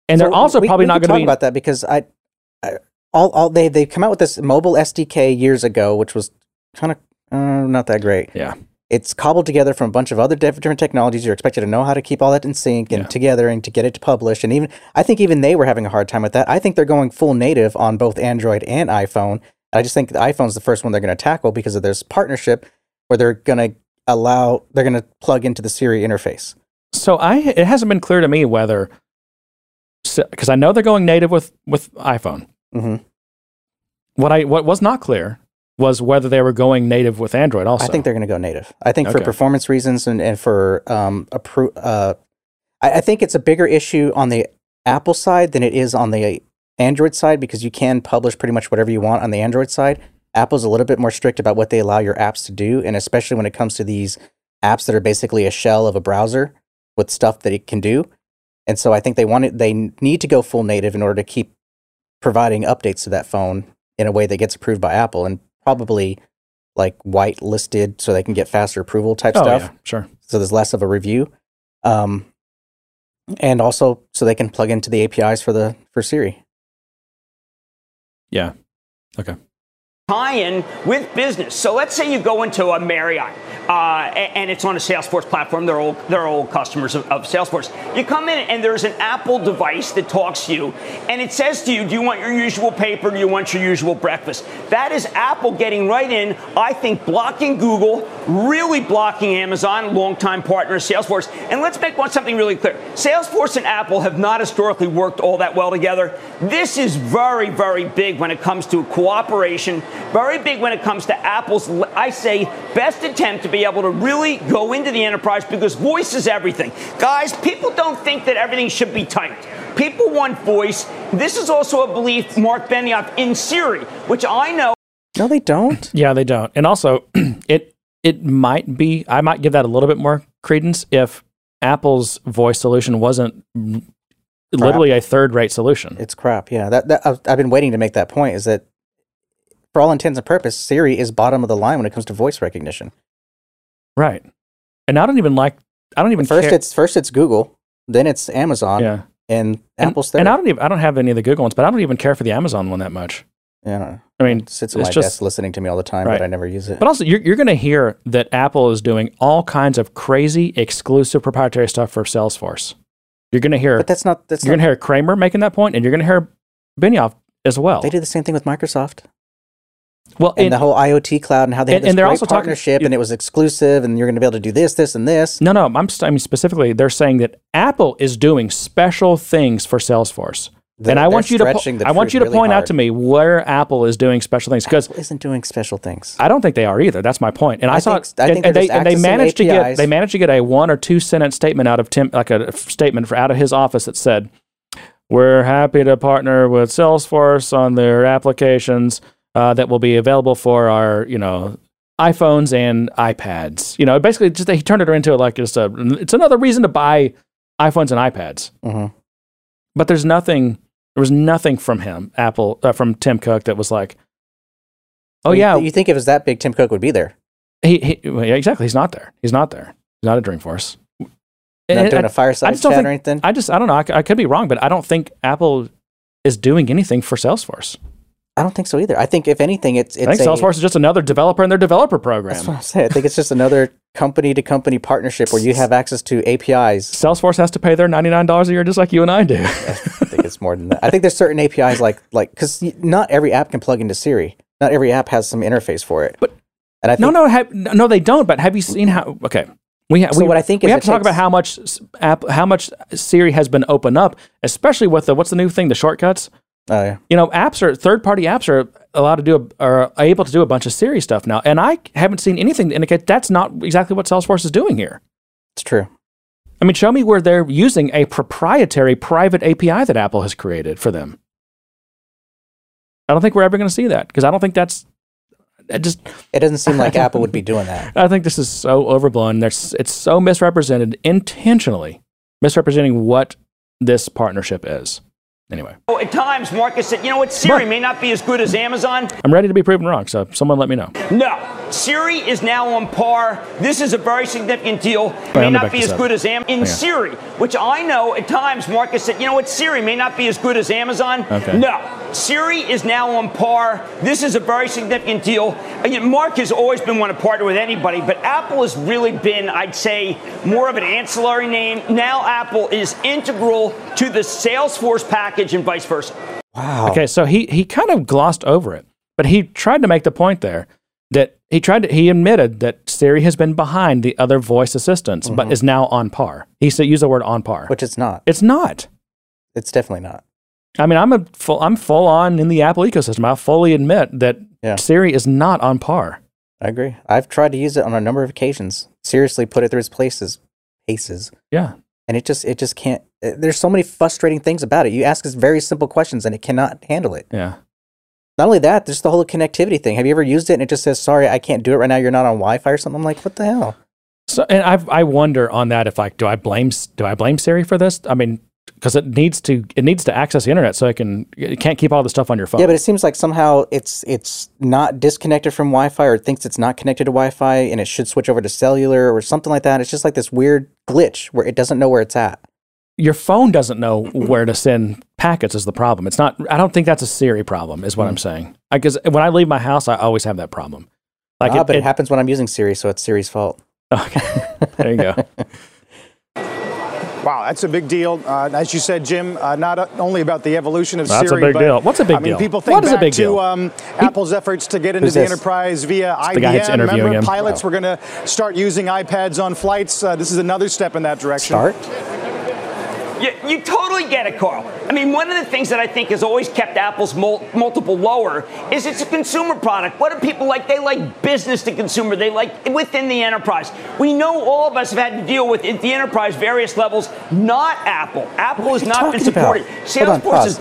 And they're So also we- probably we not going to talk be. about that because I, I all all they they come out with this mobile SDK years ago, which was kind of uh, not that great. yeah, It's cobbled together from a bunch of other different technologies. You're expected to know how to keep all that in sync and Yeah. together and to get it to publish. And even I think even they were having a hard time with that. I think they're going full native on both Android and iPhone. I just think the iPhone's the first one they're going to tackle because of this partnership where they're going to allow they're going to plug into the Siri interface. So I it hasn't been clear to me whether because I know they're going native with with iPhone. hmm What I what was not clear was whether they were going native with Android also. I think they're going to go native. I think for performance reasons and, and for um, appro- uh, I, I think it's a bigger issue on the Apple side than it is on the Android side because you can publish pretty much whatever you want on the Android side. Apple's a little bit more strict about what they allow your apps to do, and especially when it comes to these apps that are basically a shell of a browser. with stuff that it can do. And so I think they want it, they need to go full native in order to keep providing updates to that phone in a way that gets approved by Apple and probably like white listed so they can get faster approval type Oh, stuff. yeah, sure. So there's less of a review. Um, and also so they can plug into the APIs for the for Siri. Yeah. Okay. tie-in with business. So let's say you go into a Marriott, uh, and it's on a Salesforce platform. They're old, they're all customers of, of Salesforce. You come in and there's an Apple device that talks to you, and it says to you, "Do you want your usual paper? Do you want your usual breakfast?" That is Apple getting right in. I think blocking Google, really blocking Amazon, longtime partner Salesforce. And let's make one something really clear: Salesforce and Apple have not historically worked all that well together. This is very very big when it comes to cooperation very big when it comes to Apple's, I say, best attempt to be able to really go into the enterprise because voice is everything. Guys, people don't think that everything should be typed. People want voice. This is also a belief, Mark Benioff, in Siri, which I know No, they don't. <laughs> Yeah, they don't. And also, <clears throat> it it might be. I might give that a little bit more credence if Apple's voice solution wasn't literally a third rate solution. It's crap. Yeah, that, that I've, I've been waiting to make that point. Is that for all intents and purposes, Siri is bottom of the line when it comes to voice recognition. Right. And I don't even like. I don't even First, care. it's first it's Google, then it's Amazon, yeah. and And- Apple's third. And I don't even. I don't have any of the Google ones, but I don't even care for the Amazon one that much. yeah, I. I mean, It sits my just- desk listening to me all the time, Right. but I never use it. But also, you're, you're going to hear that Apple is doing all kinds of crazy exclusive proprietary stuff for Salesforce. You're going to hear But that's not that's you're going to hear Cramer making that point, and you're going to hear Benioff as well. they do the same thing with Microsoft well, and, and- the whole IoT cloud and how they and- had this and they're great also talking- partnership and it was exclusive and you're going to be able to do this, this, and this. no, no, I'm I mean specifically, they're saying that Apple is doing special things for Salesforce. They're- and I want you to po- I want you to really point out to me where Apple is doing special things because Apple isn't doing special things. I don't think they are either. That's my point. And I, I saw, think- I and, think and they and they managed to get they managed to get a one or two sentence statement out of Tim, like a statement for, out of his office that said, "We're happy to partner with Salesforce on their applications uh, that will be available for our you know iPhones and iPads." You know, basically, just he turned it into like just a it's another reason to buy iPhones and iPads. Mhm. But there's nothing. There was nothing from him, Apple, uh, from Tim Cook, that was like, "Oh You- yeah, you think if it was that big, Tim Cook would be there? he, he well, yeah, exactly. He's not there. He's not there. He's not at Dreamforce. Not And doing I, a fireside just chat think- or anything. I just I don't know. I could be wrong, but I don't think Apple is doing anything for Salesforce. I don't think so either. I think if anything, it's it's I think a, Salesforce is just another developer in their developer program. That's what I'm saying. I think it's just another company to company partnership where you have access to APIs. Salesforce has to pay their ninety nine dollars a year, just like you and I do. I think it's more than that. I think there's certain APIs like like because not every app can plug into Siri. Not every app has some interface for it. But- and I think no, no, have, no, they don't. But have you seen how? Okay, we ha- So we, what I think we have to talk about how much app, how much Siri has been opened up, especially with the what's the new thing, the shortcuts. Oh yeah. you know, apps are third party apps are allowed to do a, are able to do a bunch of Siri stuff now, and I haven't seen anything to indicate that's not exactly what Salesforce is doing here. It's true. I mean, show me where they're using a proprietary private API that Apple has created for them. I don't think we're ever going to see that because I don't think that's. It just, It doesn't seem like <laughs> Apple would be doing that. I think this is so overblown. There's, it's so misrepresented intentionally, misrepresenting what this partnership is. Anyway, Oh, at times, Marcus said, you know what, Siri Mark- may not be as good as Amazon. I'm ready to be proven wrong. So someone let me know. No, Siri is now on par. This is a very significant deal. let May me not be as up. good as Am in oh, on. Siri, which I know at times Marcus said, you know what, Siri may not be as good as Amazon. Okay. No, Siri is now on par. This is a very significant deal. Again, Mark has always been one to partner with anybody, but Apple has really been, I'd say, more of an ancillary name. Now Apple is integral to the Salesforce package and vice versa. Wow. Okay, so he he kind of glossed over it, but he tried to make the point there that he tried to he admitted that Siri has been behind the other voice assistants, but is now on par. He said use the word on par. Which it's not. it's not. It's definitely not. I mean, I'm a full I'm full on in the Apple ecosystem. I fully admit that Yeah. Siri is not on par. I agree. I've tried to use it on a number of occasions. Seriously, put it through its places, paces, Yeah. and it just it just can't. uh, There's so many frustrating things about it. You ask us very simple questions, and it cannot handle it. Yeah. Not only that, there's the whole connectivity thing. Have you ever used it and it just says, "Sorry, I can't do it right now. You're not on Wi-Fi or something." I'm like, what the hell? So, and I I wonder on that if like do I blame do I blame Siri for this? I mean, because it needs to it needs to access the internet, so it can it can't keep all the stuff on your phone. Yeah, but it seems like somehow it's it's not disconnected from Wi-Fi or it thinks it's not connected to Wi-Fi and it should switch over to cellular or something like that. It's just like this weird glitch where it doesn't know where it's at. Your phone doesn't know where to send packets is the problem. It's not. I don't think that's a Siri problem. Is what Hmm. I'm saying. Because when I leave my house, I always have that problem. Like ah, it, but it, it- happens when I'm using Siri, so it's Siri's fault. Okay. <laughs> there you go. Wow, that's a big deal. Uh, as you said, Jim, uh, not uh, only about the evolution of Siri. That's a big but deal. What's a big I mean, deal? people think What is a back big to deal? Um, Apple's efforts to get into the enterprise via the guy that's IBM. interviewing Remember, him. pilots Oh. were going to start using iPads on flights. Uh, this is another step in that direction. Start. You, you totally get it, Carl. I mean, one of the things that I think has always kept Apple's mul- multiple lower is it's a consumer product. What do people like? They like business to consumer. They like within the enterprise. We know all of us have had to deal with the enterprise various levels. Not Apple. Apple has not been about? supported. Hold on, Salesforce is.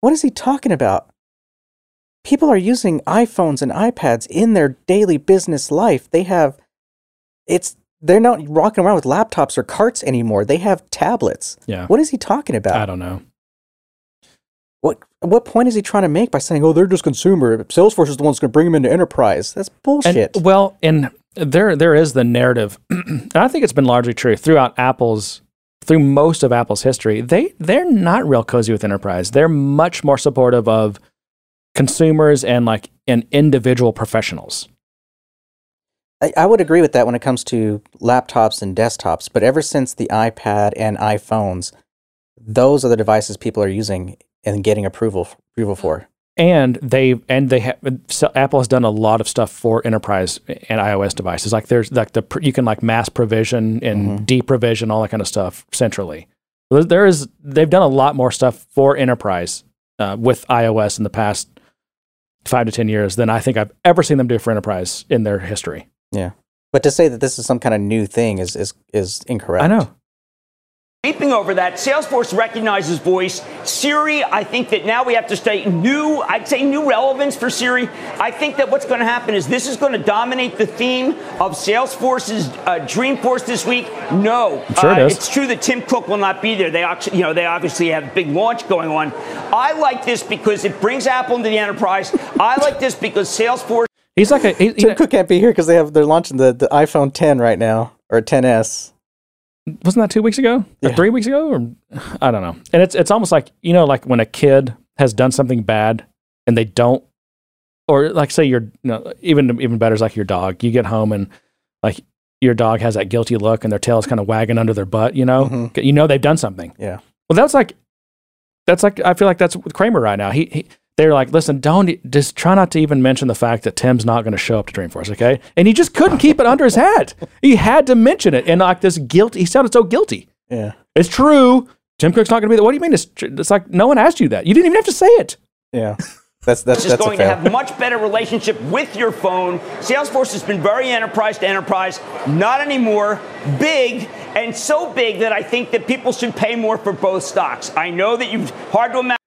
What is he talking about? People are using iPhones and iPads in their daily business life. They have it's they're not rocking around with laptops or carts anymore. They have tablets. Yeah. What is he talking about? I don't know. What what point is he trying to make by saying, "Oh, they're just consumer. Salesforce is the one that's going to bring them into enterprise"? That's bullshit. And, well, and there there is the narrative, <clears throat> and I think it's been largely true throughout Apple's through most of Apple's history. They they're not real cozy with enterprise. They're much more supportive of consumers and like and individual professionals. I, I would agree with that when it comes to laptops and desktops. But ever since the iPad and iPhones, those are the devices people are using and getting approval approval for. and they and they have so Apple has done a lot of stuff for enterprise and iOS devices. Like there's like the you can like mass provision and deprovision all that kind of stuff centrally. There- There is they've done a lot more stuff for enterprise uh, with iOS in the past five to ten years than I think I've ever seen them do for enterprise in their history. Yeah. But to say that this is some kind of new thing is is is incorrect. I know. Leaping over that, Salesforce recognizes voice. Siri, I think that now we have to stay new, I'd say new relevance for Siri. I think that what's going to happen is this is going to dominate the theme of Salesforce's uh, Dreamforce this week. No, sure it uh, is. it's true that Tim Cook will not be there. They you know, they obviously have a big launch going on. I like this because it brings Apple into the enterprise. I like this because Salesforce He's like a he, Tim Cook can't be here because they have they're launching the, the iPhone 10 right now or 10s. wasn't that two weeks ago or Yeah. three weeks ago or I don't know. And it's it's almost like you know like when a kid has done something bad and they don't, or like say your you know, even even better is like your dog. You get home and like your dog has that guilty look and their tail is kind of wagging under their butt. You know, Mhm. you know they've done something. Yeah. Well, that's like that's like I feel like that's with Cramer right now. He, he they're like, listen, don't just try not to even mention the fact that Tim's not going to show up to Dreamforce, okay? And he just couldn't keep it under his hat. He had to mention it, and like this guilt, he sounded so guilty. Yeah. It's true. Tim Cook's not going to be there. What do you mean? It's, tr- it's like no one asked you that. You didn't even have to say it. Yeah. That's that's is that's a going to have much better relationship with your phone. Salesforce has been very enterprise to enterprise, not anymore. Big and so big that I think that people should pay more for both stocks. I know that you've hard to imagine.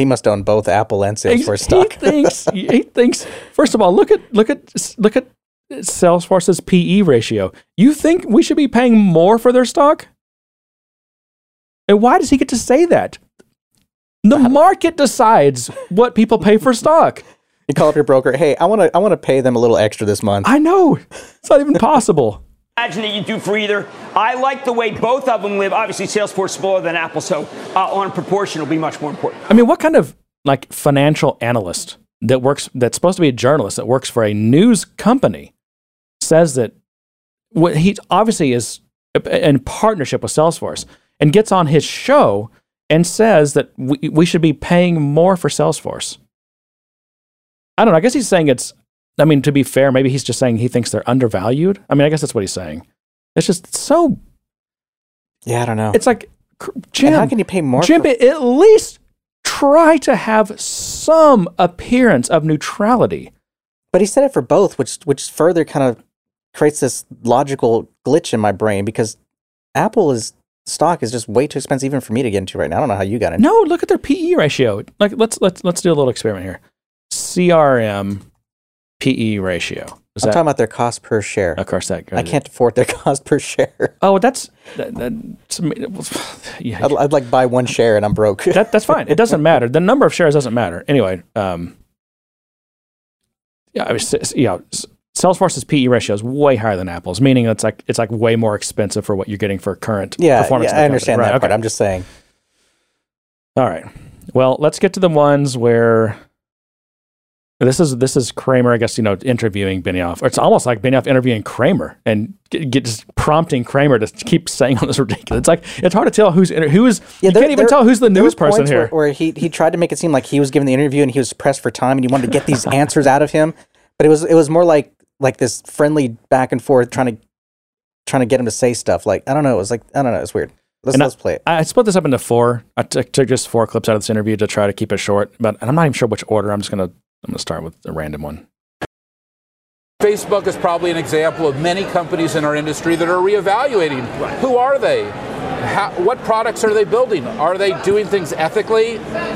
He must own both Apple and He, Salesforce he stock. thinks. <laughs> he thinks. First of all, look at look at look at Salesforce's PE ratio. You think we should be paying more for their stock? And why does he get to say that? The uh-huh. market decides what people pay for stock. <laughs> you call up your broker, "Hey, I want to I want to pay them a little extra this month." I know. It's not even possible. Imagine that you do for either. I like the way both of them live. Obviously, Salesforce smaller than Apple, so uh, on proportion will be much more important. I mean, what kind of like financial analyst that works that's supposed to be a journalist that works for a news company says that what he obviously is in partnership with Salesforce and gets on his show and says that we, we should be paying more for Salesforce. I don't know. I guess he's saying it's. I mean, to be fair, maybe he's just saying he thinks they're undervalued. I mean, I guess that's what he's saying. It's just so. yeah, I don't know. It's like, Jim. and how can you pay more? Jim, for- at least try to have some appearance of neutrality. But he said it for both, which which further kind of creates this logical glitch in my brain because Apple is stock is just way too expensive even for me to get into right now. I don't know how you got into. No, look at their PE ratio. Like let's let's let's do a little experiment here. CRM PE ratio. Is I'm that, talking about their cost per share. of course, that. I can't afford their <laughs> cost per share. Oh, that's that, that's <sighs> yeah, I'd, I'd like buy one share and I'm broke. that, that's fine. It doesn't matter. The number of shares doesn't matter. Anyway, um, yeah, I mean, s- s- you know, s- Salesforce's PE ratio is way higher than Apple's, meaning it's like it's like way more expensive for what you're getting for current yeah, performance. yeah, I understand Right, that okay. part. I'm just saying. All right. Well, let's get to the ones where this is this is Cramer, I guess you know, interviewing Benioff. It's almost like Benioff interviewing Cramer and get, get just prompting Cramer to keep saying all this ridiculous. It's like it's hard to tell who's who is. you there- can't even there- tell who's the news person here. Where, where he, he tried to make it seem like he was giving the interview and he was pressed for time and he wanted to get these <laughs> answers out of him, but it was it was more like like this friendly back and forth trying to trying to get him to say stuff. Like I don't know, it was like I don't know, it's weird. Let's let's play it. I split this up into four. I took took just four clips out of this interview to try to keep it short, but and I'm not even sure which order. I'm just gonna I'm gonna start with a random one. Facebook is probably an example of many companies in our industry that are reevaluating who are they? How, what products are they building? Are they doing things ethically?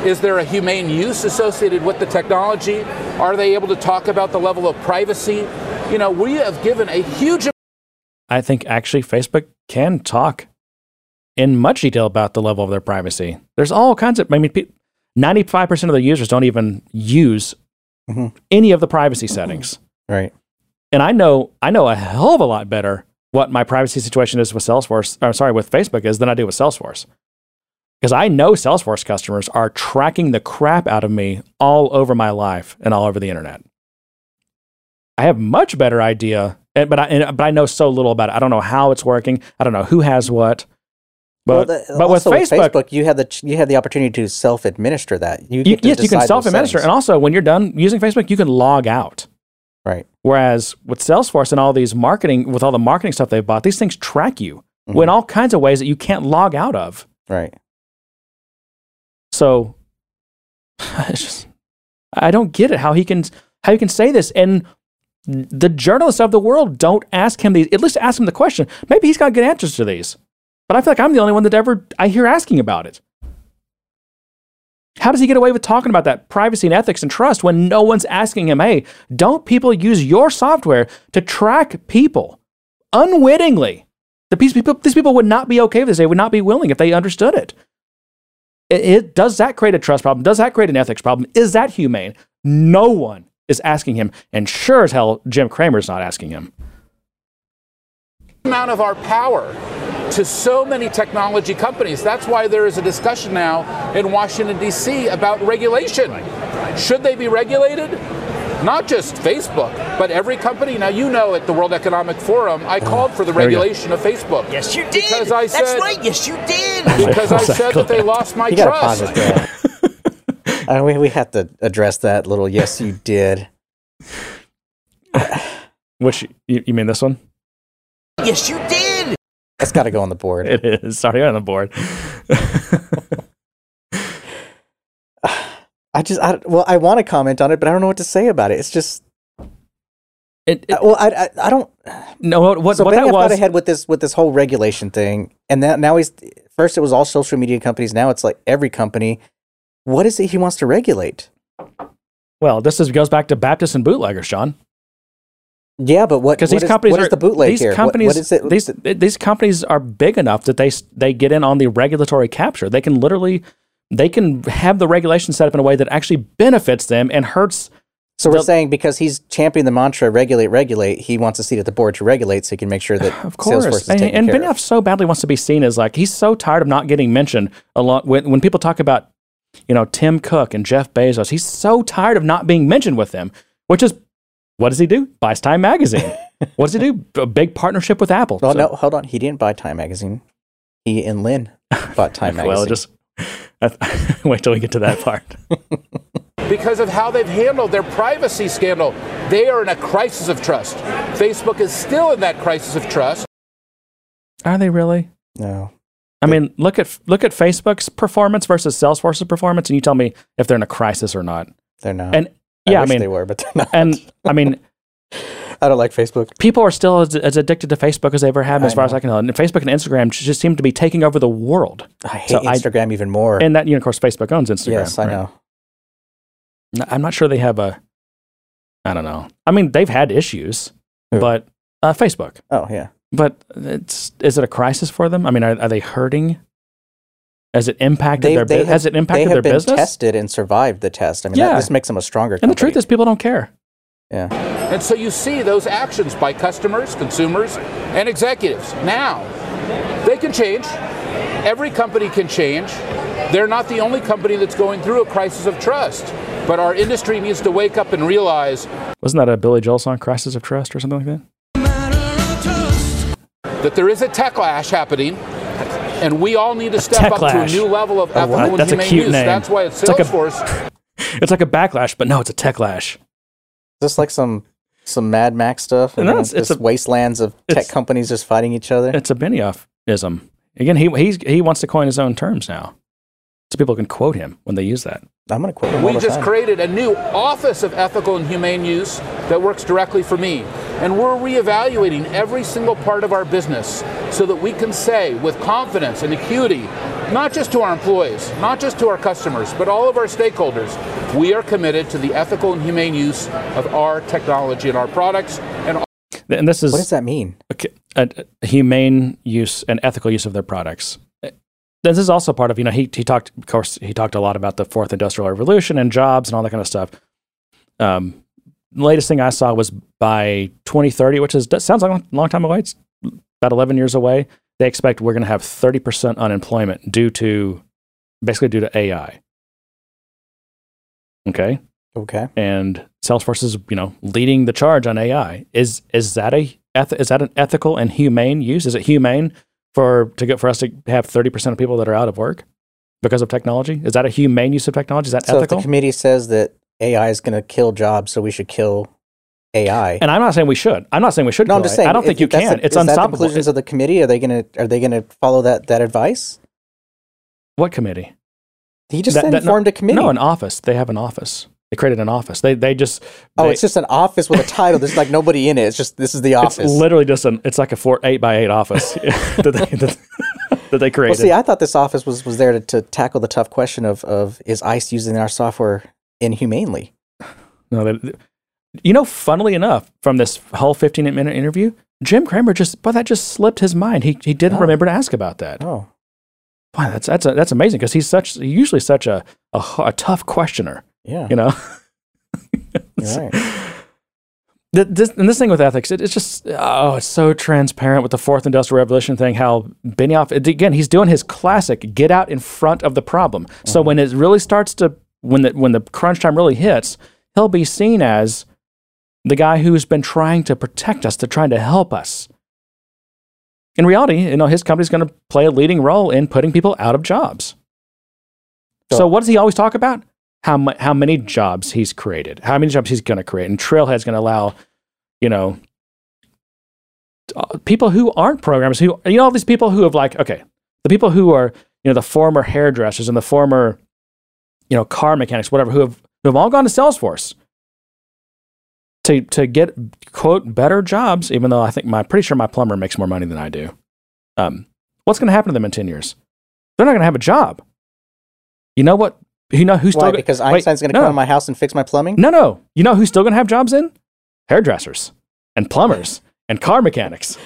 Is there a humane use associated with the technology? Are they able to talk about the level of privacy? You know, we have given a huge I think actually Facebook can talk in much detail about the level of their privacy. There's all kinds of, I mean, 95% of the users don't even use Mhm. any of the privacy settings. Right. And I know, I know a hell of a lot better what my privacy situation is with Salesforce, I'm sorry, with Facebook is than I do with Salesforce. Because I know Salesforce customers are tracking the crap out of me all over my life and all over the internet. I have much better idea, but I, but I know so little about it. I don't know how it's working. I don't know who has what. But, well, the, but with also Facebook, you had the you had the opportunity to self administer that. You, you, yes, you can self-administer, and also when you're done using Facebook, you can log out. right. Whereas with Salesforce and all these marketing, with all the marketing stuff they've bought, these things track you Mm-hmm. in all kinds of ways that you can't log out of. Right. So <laughs> it's just, I don't get it how he can how he can say this and the journalists of the world don't ask him these. At least ask him the question. Maybe he's got good answers to these, but I feel like I'm the only one that ever I hear asking about it. How does he get away with talking about that privacy and ethics and trust when no one's asking him, hey, don't people use your software to track people unwittingly? The these people, these people would not be okay with this. They would not be willing if they understood it. It, it- does that create a trust problem? Does that create an ethics problem? Is that humane? No one is asking him, and sure as hell, Jim Cramer's not asking him. amount of our power to so many technology companies. That's why there is a discussion now in Washington, D.C. about regulation. Should they be regulated? Not just Facebook, but every company. Now, you know, at the World Economic Forum, I called for the There you go. regulation of Facebook. Yes, you did. Because I That's said- right. Yes, you did. <laughs> Because I said that they lost my You got to pause trust. it there. <laughs> uh, we we have to address that little. Yes, you did. Which you, you mean this one? yes, you did. That's got to go on the board. It is. Sorry, on the board. <sighs> I just, I, well, I want to comment on it, but I don't know what to say about it. It's just, It, it- uh, well, I, I, I don't. <sighs> no, what, what, so what that got was? ahead with this with this whole regulation thing, and that now he's first it was all social media companies. Now it's like every company. What is it he wants to regulate? Well, this is, goes back to Baptists and bootleggers, Sean. Yeah, but what? Because these is- companies what are is the bootleg these here? What- companies what is it? these these companies are big enough that they they get in on the regulatory capture. They can literally they can have the regulation set up in a way that actually benefits them and hurts. so we're saying because he's championing the mantra "regulate, regulate," he wants a seat at the board to regulate, so he can make sure that <sighs> Of course, Salesforce is and, taken and care Benioff of. so badly wants to be seen as like he's so tired of not getting mentioned. Along when when people talk about you know Tim Cook and Jeff Bezos, he's so tired of not being mentioned with them. Which is what does he do? Buys Time Magazine. <laughs> what does he do? A big partnership with Apple. Well, So- no, hold on. He didn't buy Time magazine. He and Lynne bought <laughs> Time magazine. Well, just <laughs> wait till we get to that part. because of how they've handled their privacy scandal. They are in a crisis of trust. Facebook is still in that crisis of trust. Are they really? no. I mean, look at look at Facebook's performance versus Salesforce's performance, and you tell me if they're in a crisis or not. They're not. And I yeah, I, wish mean, they were, but they're not. and I mean, <laughs> I don't like Facebook. people are still as, as addicted to Facebook as they ever have, as I far as. I can tell. And Facebook and Instagram just seem to be taking over the world. I hate So I- Instagram even more. And that, you know, of course, Facebook owns Instagram. yes, I right? know. I'm not sure they have a. I don't know. I mean, they've had issues, Who? but uh, Facebook. Oh yeah. But it's is it a crisis for them? I mean, are, are they hurting? Has it impacted their bu- has it impacted they have their been business? tested and survived the test. I mean, Yeah. that, this makes them a stronger. Company. and the truth is, people don't care. yeah. And so you see those actions by customers, consumers, and executives. Now, they can change. Every company can change. They're not the only company that's going through a crisis of trust. But our industry needs to wake up and realize Wasn't that a Billy Joel song, "Crisis of Trust" or something like that? that there is a techlash happening, and we all need to step up to a new level of oh, ethical and That's a humane cute use. name. That's why at It's like a- Salesforce, <laughs> It's like a backlash, but no, it's a techlash. Just like some some Mad Max stuff. No, you know, it's- it's just a- wastelands of tech companies just fighting each other. It's a Benioffism. Again, he he's, he wants to coin his own terms now, so people can quote him when they use that. I'm going to quote him all we the just time. created a new Office of Ethical and Humane Use that works directly for me. And we're reevaluating every single part of our business so that we can say with confidence and acuity, not just to our employees, not just to our customers, but all of our stakeholders, we are committed to the ethical and humane use of our technology and our products and And this is What does that mean? okay, a, a humane use and ethical use of their products. This is also part of you know he he talked of course he talked a lot about the fourth industrial revolution and jobs and all that kind of stuff. Um, latest thing I saw was by 2030, which is sounds like a long time away. It's about 11 years away. They expect we're going to have 30% unemployment due to basically due to AI. Okay, Okay. and Salesforce is you know leading the charge on AI. Is is that a eth- is that an ethical and humane use? Is it humane for to get for us to have thirty percent of people that are out of work because of technology? Is that a humane use of technology? Is that So if ethical? the committee says that AI is going to kill jobs, so we should kill AI. and I'm not saying we should. I'm not saying we should. no, I'm just saying. I don't think you can. the- it's is that the unstoppable. conclusions of the committee? Are they going to are they going to follow that that advice? what committee? He just That- that- formed a committee. No, an office. They have an office. They created an office. They they just oh, they- it's just an office with a title. There's like nobody in it. It's just this is the it's office. literally just an it's like a four eight by eight office <laughs> <laughs> that they that, that they created. well, see, I thought this office was was there to, to tackle the tough question of of is ICE using our software inhumanely? No, you know, funnily enough, from this whole 15 minute interview, Jim Cramer just, but that just slipped his mind. He, he didn't Oh. remember to ask about that. Oh, Wow, that's that's that's amazing because he's such usually such a a tough questioner. yeah, You know, <laughs> right. <laughs> Th- this, and this thing with ethics, it, it's just oh, it's so transparent with the fourth industrial revolution thing. How Benioff it- again, he's doing his classic get out in front of the problem. So Mm-hmm. when it really starts to when the when the crunch time really hits, he'll be seen as the guy who's been trying to protect us, to trying to help us. In reality, you know, his company's going to play a leading role in putting people out of jobs. So, So- what does he always talk about? How mu- how many jobs he's created, how many jobs he's going to create, and Trailhead's going to allow, you know, uh, people who aren't programmers, who you know, all these people who have like, okay, the people who are you know the former hairdressers and the former, you know, car mechanics, whatever, who have who have all gone to Salesforce to to get quote better jobs. Even though I think my pretty sure my plumber makes more money than I do. Um, what's going to happen to them in ten years? They're not going to have a job. You know what? You know who's Why? still go- Because Einstein's going to no, come to my house and fix my plumbing? No, no. You know who's still going to have jobs in? Hairdressers and plumbers and car mechanics.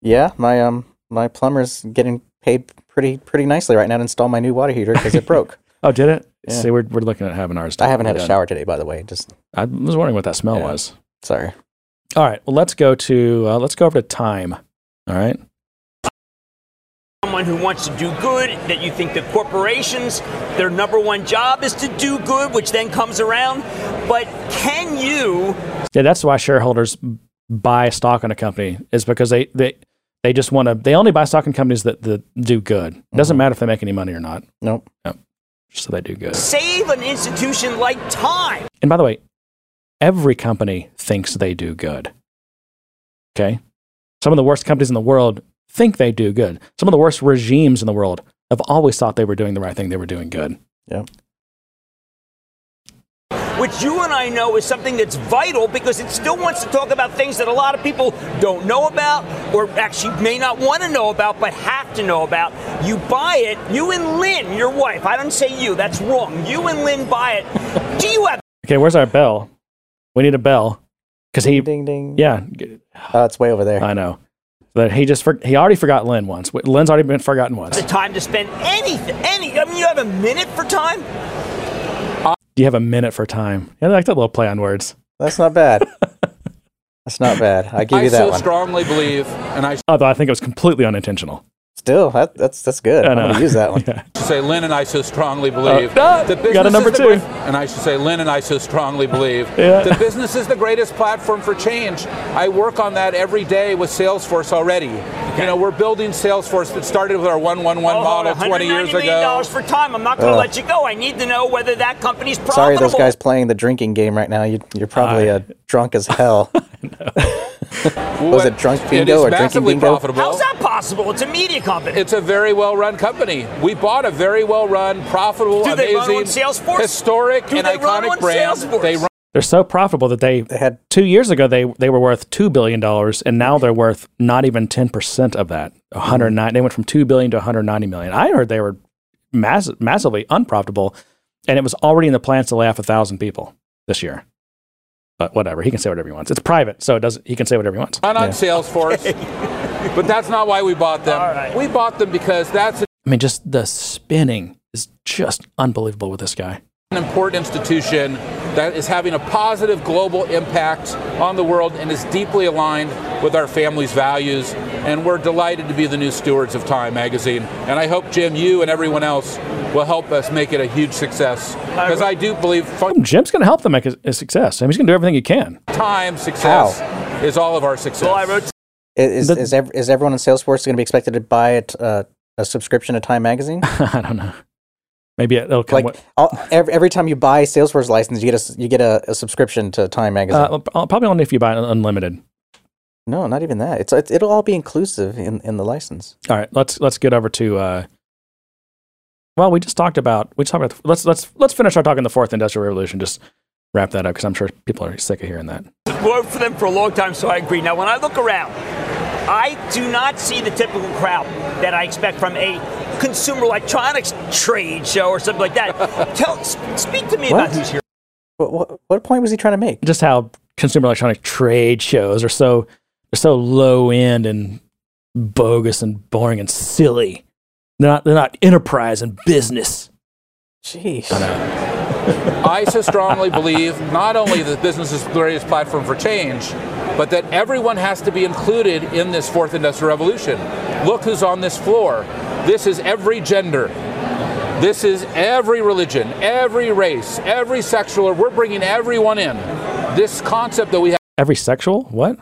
Yeah, my um my plumber's getting paid pretty pretty nicely right now to install my new water heater because it <laughs> broke. Oh, did it? Yeah. See, we're, we're looking at having ours. I haven't had a done. shower today, by the way. Just I was wondering what that smell Yeah. was. sorry. All right. Well, let's go to uh, let's go over to time. All right. someone who wants to do good, that you think that corporations, their number one job is to do good, which then comes around. But can you Yeah, that's why shareholders buy stock in a company is because they they they just want to. They only buy stock in companies that, that do good. It doesn't matter if they make any money or not. Nope. Just so they do good. save an institution like time? And by the way, every company thinks they do good. Okay? Some of the worst companies in the world think they do good. Some of the worst regimes in the world have always thought they were doing the right thing, they were doing good. Yep. Which you and I know is something that's vital because it still wants to talk about things that a lot of people don't know about or actually may not want to know about but have to know about. You buy it, you and Lynne, your wife, I don't say you, that's wrong. You and Lynne buy it. Do you have Okay, where's our bell? We need a bell because he, Ding ding. yeah, Oh, it's way over there. I know. But he just for, he already forgot Lynne once. Lynne's already been forgotten once. The time to spend anything, any. I mean, you have a minute for time. Do you have a minute for time? Yeah, I like that little play on words. That's not bad. <laughs> That's not bad. I give I you that so one. strongly believe, and I Although I think it was completely unintentional. Still, that, that's that's good. I I'm know. gonna use that one. <laughs> Yeah. should say Lynne and I so strongly believe ah, that we got a number is the two. great- and I should say Lynne and I so strongly believe <laughs> Yeah. that business is the greatest platform for change. I work on that every day with Salesforce already. You know, we're building Salesforce that started with our 111 Oh, model 20 years 190 million ago. dollars for time. I'm not going to Ugh. let you go. I need to know whether that company's profitable. Sorry, those guys playing the drinking game right now. You, you're probably uh, drunk as hell. <laughs> Was it drunk It bingo is or drinking massively bingo? profitable. How's that possible? It's a media company. It's a very well run company. We bought a very well run, profitable, Do they run amazing, on Salesforce? historic, Do and they run iconic on brand. Salesforce? They run They're so profitable that they They had two years ago they they were worth two billion dollars, and now they're worth not even ten percent of that. One hundred nine. They went from two billion to one hundred ninety million. I heard they were mass- massively unprofitable, and it was already in the plans to lay off a thousand people this year. But whatever, he can say whatever he wants. It's private, so it doesn't. He can say whatever he wants. run on Salesforce. <laughs> but that's not why we bought them. All right. We bought them because that's I mean, just the spinning is just unbelievable with this guy. An important institution that is having a positive global impact on the world and is deeply aligned with our family's values. And we're delighted to be the new stewards of Time Magazine. And I hope, Jim, you and everyone else will help us make it a huge success. Because I do believe fun- Jim's going to help them make a, a success. I mean, he's going to do everything he can. time success is all of our success. well, I wrote is is, is everyone in Salesforce going to be expected to buy it, uh, a subscription to Time Magazine? <laughs> I don't know. Maybe it'll come. like with, every, every time you buy a Salesforce license, you get a s- you get a, a subscription to Time Magazine. uh, probably only if you buy unlimited. no, not even that. It's it, it'll all be inclusive in, in the license. All right, let's let's get over to. Uh, well, we just talked about we just talked about. Let's let's let's finish our talk on the fourth industrial revolution. Just wrap that up because I'm sure people are sick of hearing that. worked for them for a long time, so I agree. Now, when I look around, I do not see the typical crowd that I expect from a consumer electronics trade show or something like that. <laughs> Tell, speak to me about What? who's here. What, what what point was he trying to make? Just how consumer electronic trade shows are so they're so low end and bogus and boring and silly. They're not they're not enterprise and business. Jeez. <laughs> I so strongly believe not only that business is the greatest platform for change, but that everyone has to be included in this fourth industrial revolution. Look who's on this floor. This is every gender. This is every religion, every race, every sexual. We're bringing everyone in. This concept that we have. Every sexual? What?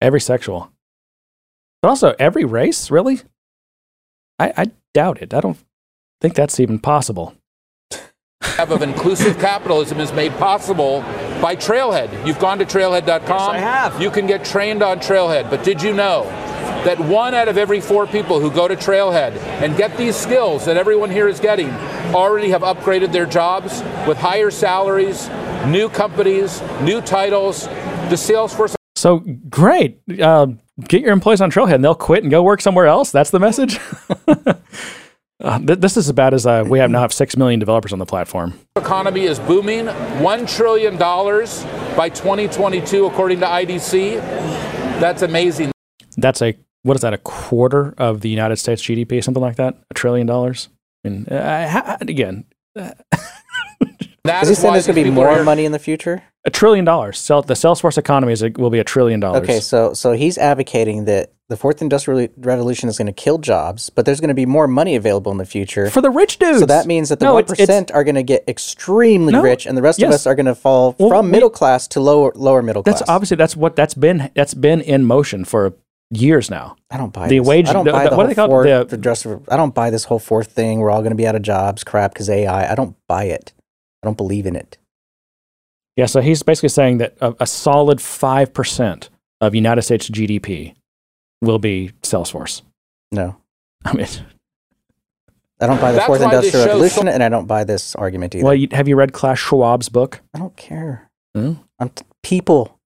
Every sexual. But also every race, really? I, I doubt it. I don't think that's even possible. have <laughs> of inclusive capitalism is made possible by Trailhead. You've gone to trailhead.com. Yes, I have. You can get trained on Trailhead. But did you know that one out of every four people who go to Trailhead and get these skills that everyone here is getting already have upgraded their jobs with higher salaries, new companies, new titles? The Salesforce So great. Uh, get your employees on Trailhead and they'll quit and go work somewhere else. That's the message. <laughs> uh, th- this is about as uh, we have now have 6 million developers on the platform. economy is booming. $1 trillion by 2022, according to IDC. That's amazing. That's a, what is that, a quarter of the United States GDP, something like that? A trillion dollars? I mean, uh, ha- again, <laughs> That Is he saying why there's going to be people are more money in the future? a trillion dollars. Sell, the Salesforce economy is a, will be a trillion dollars. Okay, so so he's advocating that the fourth industrial revolution is going to kill jobs, but there's going to be more money available in the future. For the rich dudes. so that means that the No, one it's- it's- are going to get extremely No, rich, and the rest of us are going to fall Well, from we- middle class to lower lower middle class. That's obviously that's what that's been that's been in motion for years now. I don't buy the this. wage- I don't the- buy the- the, what do whole they call fourth The- industrial- I don't buy this whole fourth thing. We're all going to be out of jobs, crap, because AI. I don't buy it. I don't believe in it. Yeah, so he's basically saying that a, a solid five percent of United States GDP will be Salesforce. No, <laughs> I mean, I don't buy the That's fourth industrial show's revolution, and I don't buy this argument either. well, you, have you read Klaus Schwab's book? I don't care. Hmm? I'm t- people.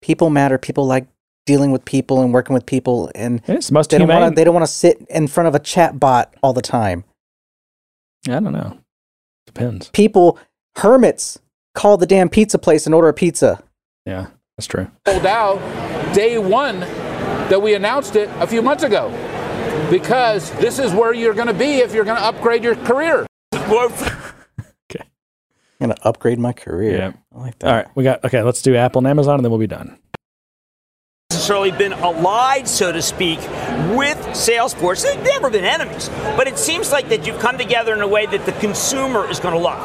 People matter. People like dealing with people and working with people, and It's most they don't want to. They don't want to sit in front of a chat bot all the time. I don't know. Depends. People, hermits, call the damn pizza place and order a pizza. Yeah, that's true. Sold out day one that we announced it a few months ago. Because this is where you're going to be if you're going to upgrade your career. <laughs> Okay. I'm gonna upgrade my career. Yeah. I like that. All right, we got okay. Let's do Apple and Amazon, and then we'll be done. Necessarily been allied, so to speak, with Salesforce. They've never been enemies, but it seems like that you've come together in a way that the consumer is going to love.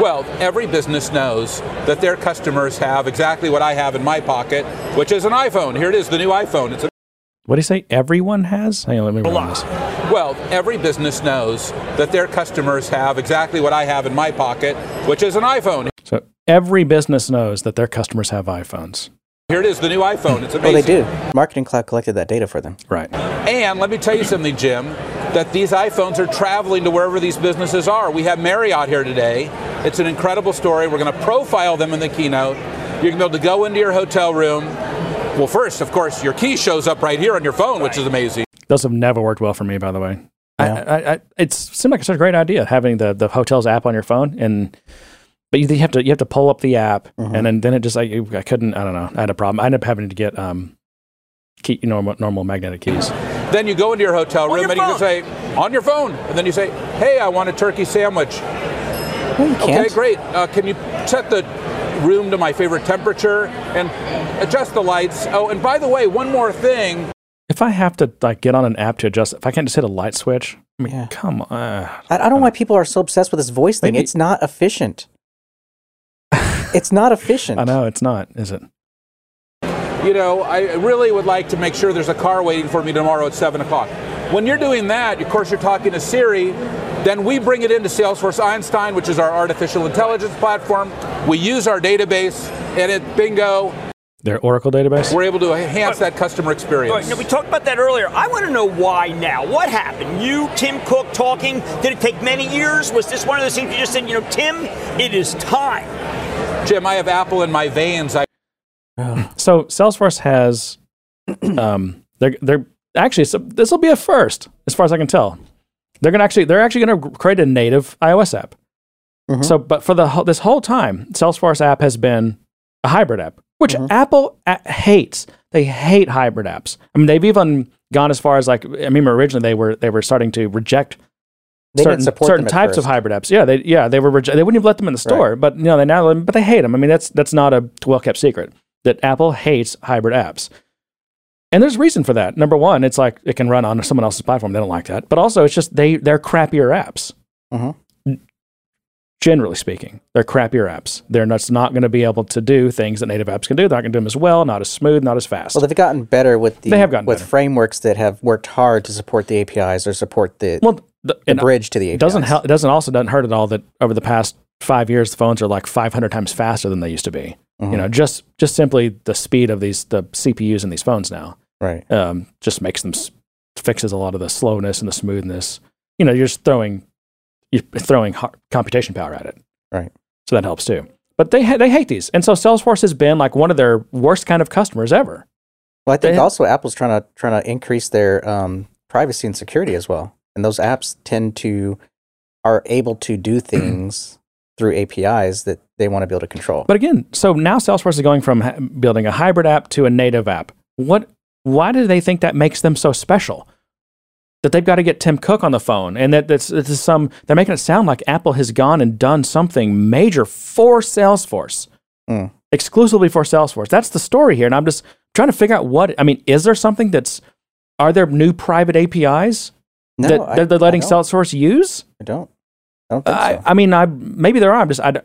Well, every business knows that their customers have exactly what I have in my pocket, which is an iPhone. Here it is, the new iPhone. It's a What do you say? Everyone has? Hang on, let me run this. Well, every business knows that their customers have exactly what I have in my pocket, which is an iPhone. So every business knows that their customers have iPhones. Here it is, the new iPhone. It's amazing. Oh, they do. Marketing Cloud collected that data for them. Right. And let me tell you something, Jim, that these iPhones are traveling to wherever these businesses are. We have Marriott here today. It's an incredible story. We're going to profile them in the keynote. You're going to be able to go into your hotel room. Well, first, of course, your key shows up right here on your phone, which is amazing. Those have never worked well for me, by the way. Yeah. I, I, I, it seemed like such a great idea having the, the hotels app on your phone, and but you, you have to you have to pull up the app, Mm-hmm. and then then it just like I couldn't. I don't know. I had a problem. I ended up having to get um, key normal normal magnetic keys. Then you go into your hotel room your and you can say, on your phone. And then you say, hey, I want a turkey sandwich. No, you Okay, can't. great. Uh, can you set the room to my favorite temperature and adjust the lights? Oh, and by the way, one more thing. If I have to like get on an app to adjust, if I can't just hit a light switch, I mean, Yeah. come on. I, I don't know why people are so obsessed with this voice thing. Maybe- It's not efficient. It's not efficient. I know it's not, is it? You know, I really would like to make sure there's a car waiting for me tomorrow at 7 o'clock. When you're doing that, of course, you're talking to Siri. Then we bring it into Salesforce Einstein, which is our artificial intelligence platform. We use our database, and it bingo, Their Oracle database. we're able to enhance that customer experience. right, now we talked about that earlier. I want to know why now. What happened? You, Tim Cook, talking? Did it take many years? Was this one of those things you just said, you know, Tim, it is time? Jim, I have Apple in my veins. I <clears throat> So Salesforce has, <clears throat> um, they're they're actually so this will be a first as far as I can tell. They're gonna actually they're actually gonna create a native iOS app. Mhm. So, but for the whole- this whole time, Salesforce app has been a hybrid app, which Apple a- hates. They hate hybrid apps. I mean, they've even gone as far as like I mean, originally they were they were starting to reject They certain certain types of hybrid apps. Yeah, they yeah they were reje- they wouldn't even let them in the store, but you know they now but they hate them. I mean that's that's not a well kept secret that Apple hates hybrid apps, and there's reason for that. Number one, it's like it can run on someone else's platform. They don't like that, but also it's just they they're crappier apps. Mhm. Generally speaking, they're crappier apps. They're not, not going to be able to do things that native apps can do. They're not going to do them as well, not as smooth, not as fast. Well, they've gotten better with the They have gotten with better. frameworks that have worked hard to support the APIs or support the, well, the, the bridge to the APIs. It doesn't help. It doesn't also doesn't hurt at all that over the past five years, the phones are like 500 times faster than they used to be. Mm-hmm. You know, just just simply the speed of these the CPUs in these phones now Right. um, just makes them fixes a lot of the slowness and the smoothness. You know, you're just throwing you're throwing computation power at it, Right. so that helps too. But they ha- they hate these, and so Salesforce has been like one of their worst kind of customers ever. Well, I think They- also Apple's trying to trying to increase their um, privacy and security as well, and those apps tend to are able to do <clears throat> things through APIs that they want to be able to control. But again, so now Salesforce is going from ha- building a hybrid app to a native app. What? Why do they think that makes them so special? That they've got to get Tim Cook on the phone, and that that's, this is some. They're making it sound like Apple has gone and done something major for Salesforce, Mm. exclusively for Salesforce. That's the story here, and I'm just trying to figure out what. I mean, is there something that's? Are there new private APIs no, that, I, they're letting Salesforce use? I don't. I don't think I, so. I mean, I maybe there are. I'm just. I,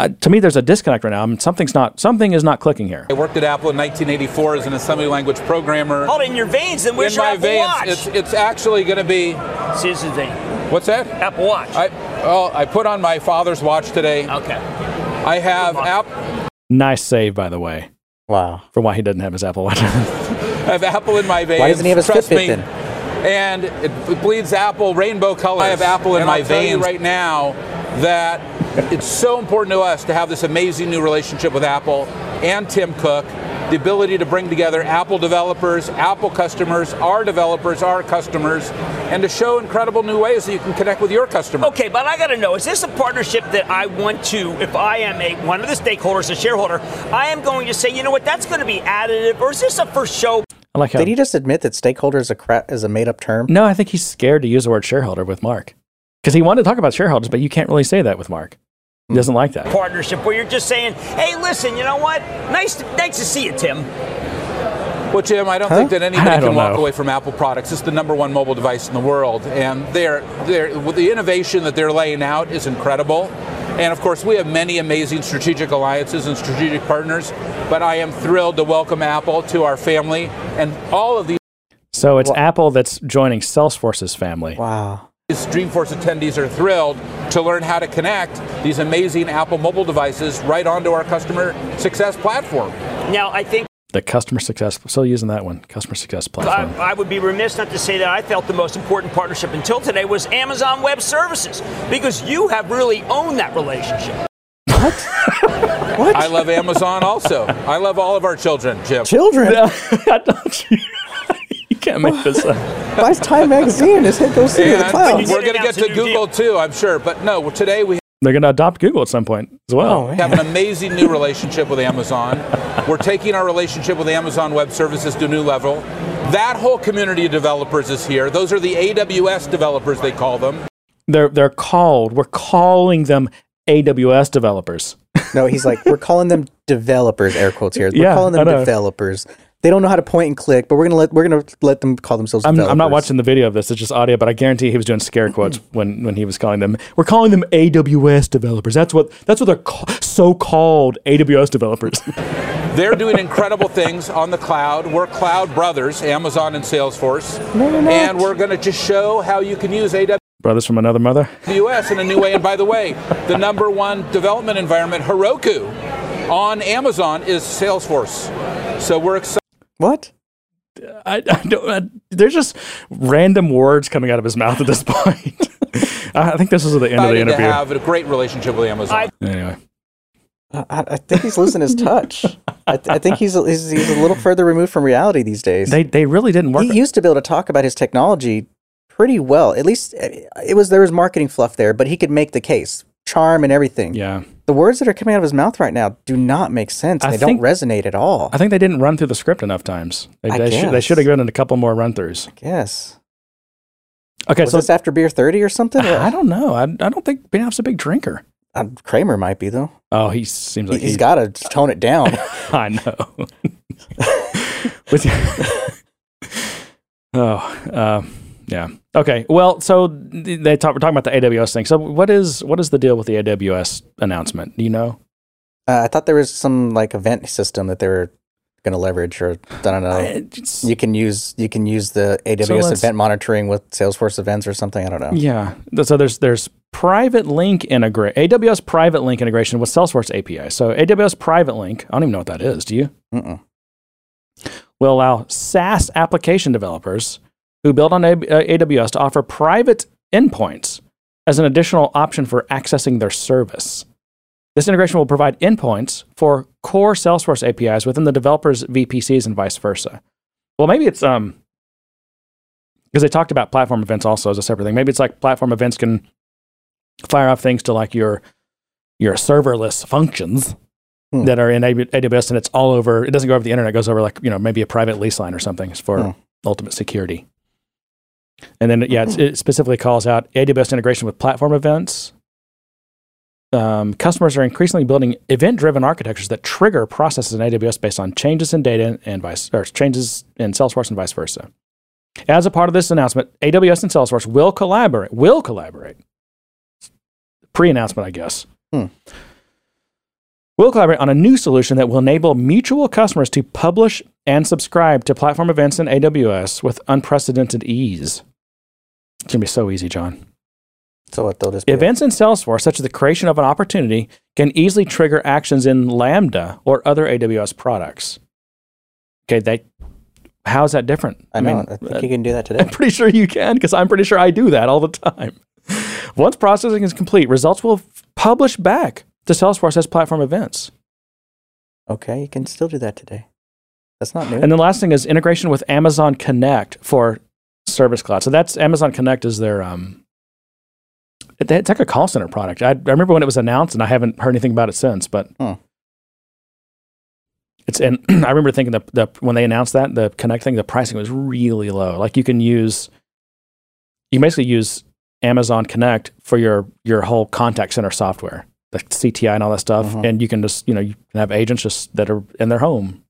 I, to me, there's a disconnect right now. I mean, something's not. Something is not clicking here. I worked at Apple in 1984 as an assembly language programmer. Hold it in your veins, then where's in your my Apple veins, Watch? it's it's actually going to be Citizen thing. what's that? Apple Watch. I well, I put on my father's watch today. okay. I have app, Nice save, by the way, wow. for why he doesn't have his Apple Watch. <laughs> I have Apple in my veins. Why doesn't he have his Trust Fitbit me. then? And it bleeds Apple rainbow colors. I have Apple in And my I'll tell you veins right now that it's so important to us to have this amazing new relationship with Apple and Tim Cook. the ability to bring together Apple developers, Apple customers, our developers, our customers, and to show incredible new ways that you can connect with your customers. Okay, but I got to know: is this a partnership that I want to? If I am a one of the stakeholders, a shareholder, I am going to say, you know what, that's going to be additive, or is this a first show? I like how. Did he just admit that stakeholder is a cra- is a made up term? no, I think he's scared to use the word shareholder with Mark because he wanted to talk about shareholders, but you can't really say that with Mark. He hmm. doesn't like that. partnership where you're just saying, "Hey, listen, you know what? Nice, to, nice to see you, Tim." Well, Jim, I don't think that anybody <laughs> can don't walk know. away from Apple products. It's the number one mobile device in the world, and they're, they're, the innovation that they're laying out is incredible. And of course, we have many amazing strategic alliances and strategic partners. But I am thrilled to welcome Apple to our family, and all of these So it's Apple that's joining Salesforce's family. Wow. Dreamforce attendees are thrilled to learn how to connect these amazing Apple mobile devices right onto our customer success platform. Now, I think The customer success, still using that one, customer success platform. I, I would be remiss not to say that I felt the most important partnership until today was Amazon Web Services because you have really owned that relationship. What? <laughs> what? I love Amazon also. I love all of our children, Jim. Children. <laughs> Don't you? you can't make this up. Buys Time magazine. His head goes into the And clouds. we're going to get to new Google too, I'm sure. But no, today we They're going to adopt Google at some point as well. Oh, man. have an amazing new relationship with Amazon. We're taking our relationship with Amazon Web Services to a new level. That whole community of developers is here. Those are the AWS developers, they call them. They're they're called. We're calling them AWS developers. No, he's like, we're calling them developers, air quotes here. We're Yeah, calling them developers. They don't know how to point and click, but we're gonna let we're gonna let them call themselves I'm. I'm not watching the video of this. It's just audio, but I guarantee he was doing scare quotes mm-hmm. when, when he was calling them. We're calling them AWS developers. That's what that's what they're ca- so-called AWS developers. <laughs> They're doing incredible things on the cloud. We're cloud brothers, Amazon and Salesforce. No, we're. And we're going to just show how you can use AWS Brothers from another mother. The U.S. in a new way. And by the way, the number one development environment, Heroku, on Amazon is Salesforce. So we're excited. What? I, I don't. I, there's just random words coming out of his mouth at this <laughs> point. I think this is the end of the to interview. have a great relationship with Amazon. anyway, I, I think he's losing his touch. I, th- I think he's, he's he's a little further removed from reality these days. they they really didn't work. he used to be able to talk about his technology pretty well. At least uh, it was there was marketing fluff there, but he could make the case, charm and everything. yeah, The words that are coming out of his mouth right now do not make sense. I They think- don't resonate at all. I think they didn't run through the script enough times. They, I they, should, they should have given it a couple more run throughs. Yes. Okay, Was so this after beer thirty or something? I don't know. I, I don't think Benioff's a big drinker. Uh, Cramer might be though. Oh, he seems like He, has got to tone it down. <laughs> I know. <laughs> With <laughs> oh, um, yeah. Okay. Well, so they talk, we're talking about the AWS thing. So what is what is the deal with the AWS announcement? Do you know? Uh, I thought there was some like event system that they were going to leverage, or I don't know. I- you can use you can use the AWS let's- event monitoring with Salesforce events or something. I don't know. yeah. So there's there's private link integrate AWS private link integration with Salesforce API. So AWS private link. I don't even know what that is. Do you? Mm-mm. will allow SaaS application developers who build on uh, AWS to offer private endpoints as an additional option for accessing their service. This integration will provide endpoints for core Salesforce APIs within the developer's VPCs and vice versa. Well, maybe it's um because they talked about platform events also as a separate thing. Maybe it's like platform events can fire off things to like your your serverless functions Hmm. that are in AWS and it's all over. It doesn't go over the internet. It goes over like you know maybe a private lease line or something for Hmm. ultimate security. And then yeah, it's, it specifically calls out AWS integration with platform events. Um, customers are increasingly building event-driven architectures that trigger processes in AWS based on changes in data and vice or changes in Salesforce and vice versa. As a part of this announcement, AWS and Salesforce will collaborate. Will collaborate. Pre-announcement, I guess. Hmm. We'll collaborate on a new solution that will enable mutual customers to publish and subscribe to platform events in AWS with unprecedented ease. It's going to be so easy, John. So what they'll just Events in Salesforce, such as the creation of an opportunity, can easily trigger actions in Lambda or other AWS products. Okay, they, how's that different? I know. mean, I think uh, you can do that <laughs> today. I'm pretty sure you can because I'm pretty sure I do that all the time. <laughs> Once processing is complete, results will f- publish back to Salesforce as platform events. Okay, you can still do that today. That's not new. And the last thing is integration with Amazon Connect for Service Cloud. So that's Amazon Connect is their um, it's like a call center product. I, I remember when it was announced, and I haven't heard anything about it since. But Hmm. it's and <clears throat> I remember thinking the the when they announced that the Connect thing, the pricing was really low. Like you can use, you basically use Amazon Connect for your your whole contact center software, the CTI and all that stuff, Mhm. and you can just you know you can have agents just that are in their home,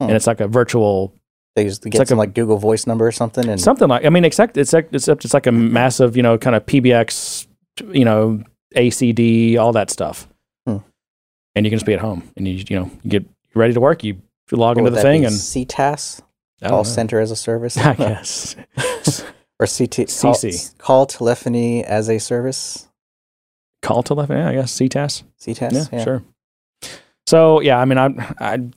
Hmm. and it's like a virtual they just get like some a- like Google Voice number or something, and something like I mean, except it's like it's, it's like a massive you know kind of PBX, you know ACD, all that stuff, Hmm. and you can just be at home and you you know you get ready to work. You log into the thing and CTAS, I call know. center as a service, <laughs> I guess <laughs> or CT CC. <laughs> call, call telephony as a service. call telephony. Yeah, I guess CTAS. CTAS, Yeah, sure. So yeah, I mean, I'm I'm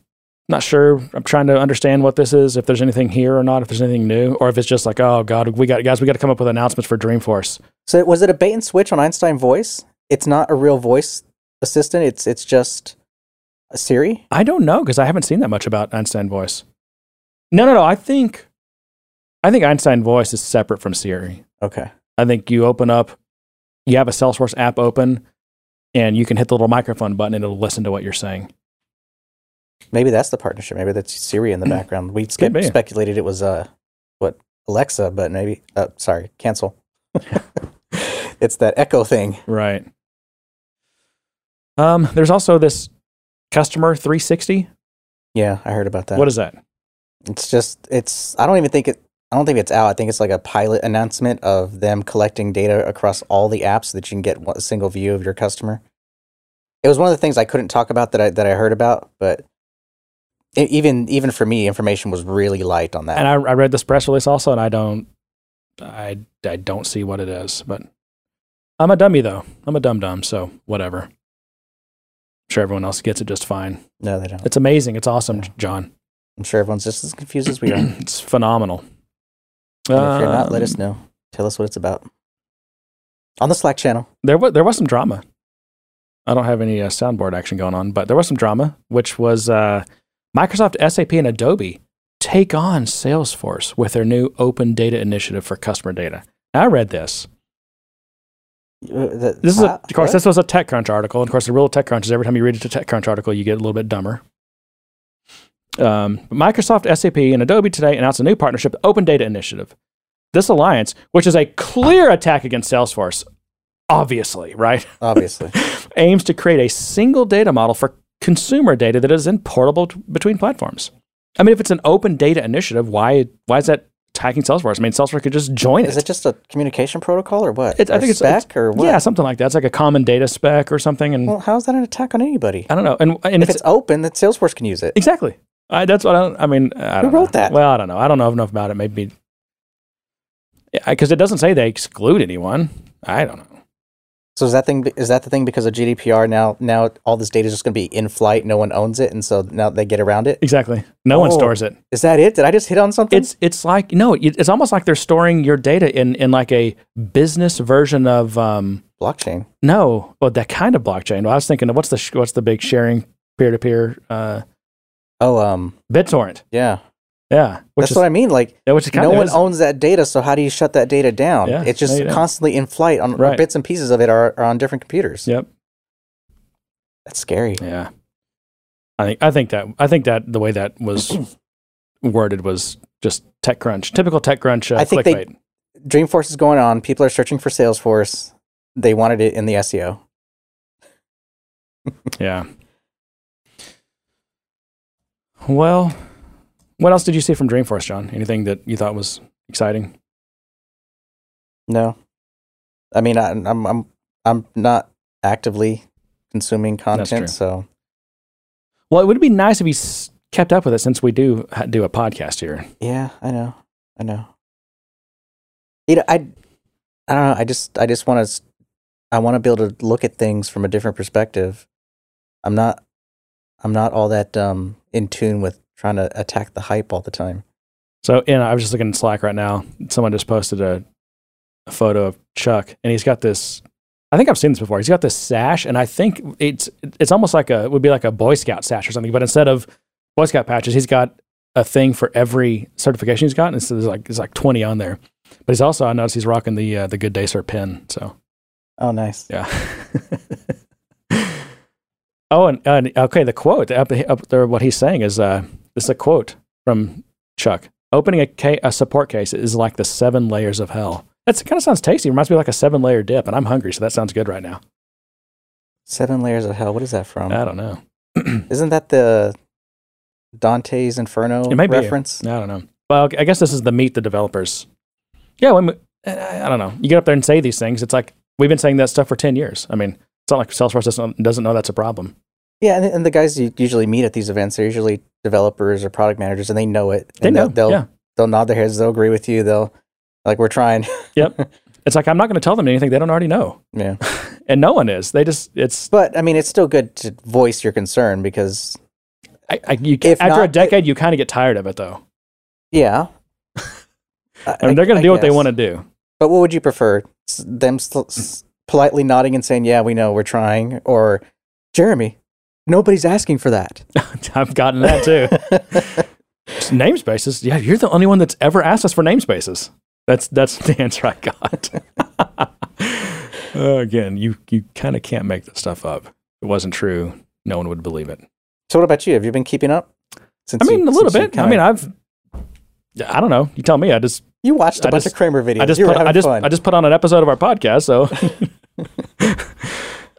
not sure. I'm trying to understand what this is. If there's anything here or not. If there's anything new, or if it's just like, oh god, we got guys, we got to come up with announcements for Dreamforce. So was it a bait and switch on Einstein Voice? It's not a real voice assistant. It's it's just a Siri. I don't know because I haven't seen that much about Einstein Voice. No, no, no. I think I think Einstein Voice is separate from Siri. Okay. I think you open up, you have a Salesforce app open, and you can hit the little microphone button and it'll listen to what you're saying. Maybe that's the partnership. Maybe that's Siri in the <clears throat> background. We spe- speculated it was uh what Alexa, but maybe uh, sorry, cancel. <laughs> <laughs> it's that Echo thing. Right. Um, there's also this customer 360. Yeah, I heard about that. What is that? It's just it's I don't even think it I don't think it's out. I think it's like a pilot announcement of them collecting data across all the apps so that you can get a single view of your customer. It was one of the things I couldn't talk about that I that I heard about, but even even for me, information was really light on that. And I, I read this press release also, and I don't, I, I don't see what it is. But I'm a dummy though. I'm a dum dum, so whatever. I'm sure everyone else gets it just fine. no, they don't. It's amazing. It's awesome, John. I'm sure everyone's just as confused as we are. <clears throat> it's phenomenal. if you're not, let us Um, know. Tell us what it's about on the Slack channel. There was there was some drama. I don't have any uh, soundboard action going on, but there was some drama, which was uh, Microsoft, SAP, and Adobe take on Salesforce with their new Open Data Initiative for customer data. Now, I read this. Uh, the- This is, a, uh, of course, what? this was a TechCrunch article. And of course, the real TechCrunch is every time you read a TechCrunch article, you get a little bit dumber. Um, Microsoft, SAP, and Adobe today announced a new partnership, the Open Data Initiative. This alliance, which is a clear attack against Salesforce, obviously, right? obviously. <laughs> aims to create a single data model for consumer data that is importable t- between platforms. I mean, if it's an open data initiative, why why is that attacking Salesforce? I mean, Salesforce could just join it. Is it just a communication protocol or what? It- I Or think it's spec it's- or what? Yeah, something like that. It's like a common data spec or something. And Well, how's that an attack on anybody? I don't know. And and If it's, it's open, that Salesforce can use it. exactly. I, that's what I don't. I mean, I Who wrote know. that? Well, I don't know. I don't know enough about it. Maybe because it doesn't say they exclude anyone. I don't know. So is that thing? Is that the thing because of GDPR? Now, now all this data is just going to be in flight. No one owns it, and so now they get around it. Exactly. No one Oh. stores it. Is that it? Did I just hit on something? It's it's like no, it's almost like they're storing your data in in like a business version of um blockchain. no, well that kind of blockchain. Well, I was thinking, of what's the sh- what's the big sharing peer to peer uh Oh, um, BitTorrent? yeah. Yeah, That's is what I mean. Like, yeah, which no one is. owns that data, so how do you shut that data down? Yeah, it's just constantly in flight. On Right. bits and pieces of it are, are on different computers. Yep. That's scary. Yeah. I think I think that I think that the way that was <clears throat> worded was just TechCrunch, typical TechCrunch uh, I think they- Dreamforce is going on. People are searching for Salesforce. They wanted it in the SEO. <laughs> yeah. Well, what else did you see from Dreamforce, John? Anything that you thought was exciting? No, I mean, I, I'm I'm I'm not actively consuming content, so Well, it would be nice if he kept up with it since we do do a podcast here. yeah, I know, I know. You know, I I don't know. I just I just want to I want to be able to look at things from a different perspective. I'm not I'm not all that um in tune with trying to attack the hype all the time. So, you know, I was just looking in Slack right now. Someone just posted a, a photo of Chuck, and he's got this. I think I've seen this before. He's got this sash, and I think it's it's almost like a it would be like a Boy Scout sash or something. But instead of Boy Scout patches, he's got a thing for every certification he's gotten. So there's like there's like 20 on there. But he's also I noticed he's rocking the uh, the Good Day Sir pin. So Oh, nice. yeah. <laughs> oh, and, and okay, the quote up, up there, what he's saying is uh, this is a quote from Chuck. Opening a, ca- a support case is like the seven layers of hell. That's kind of sounds tasty. Reminds me of like a seven layer dip, and I'm hungry, so that sounds good right now. Seven layers of hell. What is that from? I don't know. <clears throat> Isn't that the Dante's Inferno It may be. reference? I don't know. Well, I guess this is the meet the developers. Yeah, when we, I I don't know. You get up there and say these things. It's like we've been saying that stuff for ten years. I mean, it's not like Salesforce doesn't doesn't know that's a problem. Yeah, and, and the guys you usually meet at these events, they're usually developers or product managers, and they know it. They and know. They'll, they'll yeah. they'll nod their heads. They'll agree with you. They'll like we're trying. <laughs> Yep. It's like I'm not going to tell them anything they don't already know, yeah, <laughs> and no one is. They just it's but I mean, it's still good to voice your concern because I, I, you, after a not- decade, you kind of get tired of it, though. yeah, <laughs> I mean, they're going to do what they want to do. But what would you prefer? S- Them s- s- politely nodding and saying, "Yeah, we know, we're trying," or Jeremy, nobody's asking for that. <laughs> I've gotten that too. <laughs> Namespaces. Yeah, you're the only one that's ever asked us for namespaces. That's that's the answer I got. Uh, <laughs> again, you you kind of can't make this stuff up. If it wasn't true, no one would believe it. So, what about you? Have you been keeping up? Since I mean, you- a little bit. I mean, I've. I don't know. You tell me. I just you watched a I bunch just- of Cramer videos. I just put, I just. I just put on an episode of our podcast. So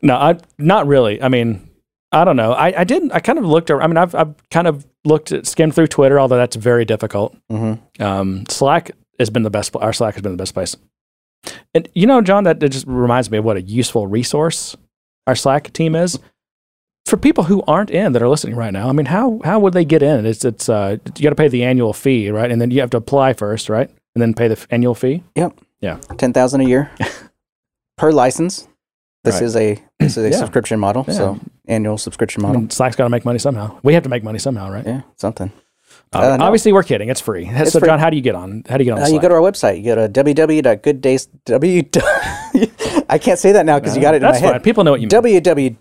no, I not really. I mean, I don't know. I, I didn't. I kind of looked. I mean, I've I've kind of looked at skimmed through Twitter, although that's very difficult. Mhm. Um, Slack has been the best. Our Slack has been the best place. And you know, John, that, that just reminds me of what a useful resource our Slack team is for people who aren't in that are listening right now. I mean, how how would they get in? It's it's uh, you got to pay the annual fee, right? And then you have to apply first, right? And then pay the f- annual fee. Yep. Yeah. Ten thousand a year <laughs> per license. This Right. is a this is a Yeah. subscription model. Yeah. So annual subscription I model. mean, Slack's got to make money somehow. We have to make money somehow, right? yeah, something. Uh, Uh, no. Obviously, we're kidding. It's free. It's so, free. John, how do you get on? How do you get on? Uh, you go to our website. You go to www.gooddays. W. <laughs> I can't say that now because you got it in That's my head. fine. People know what you mean.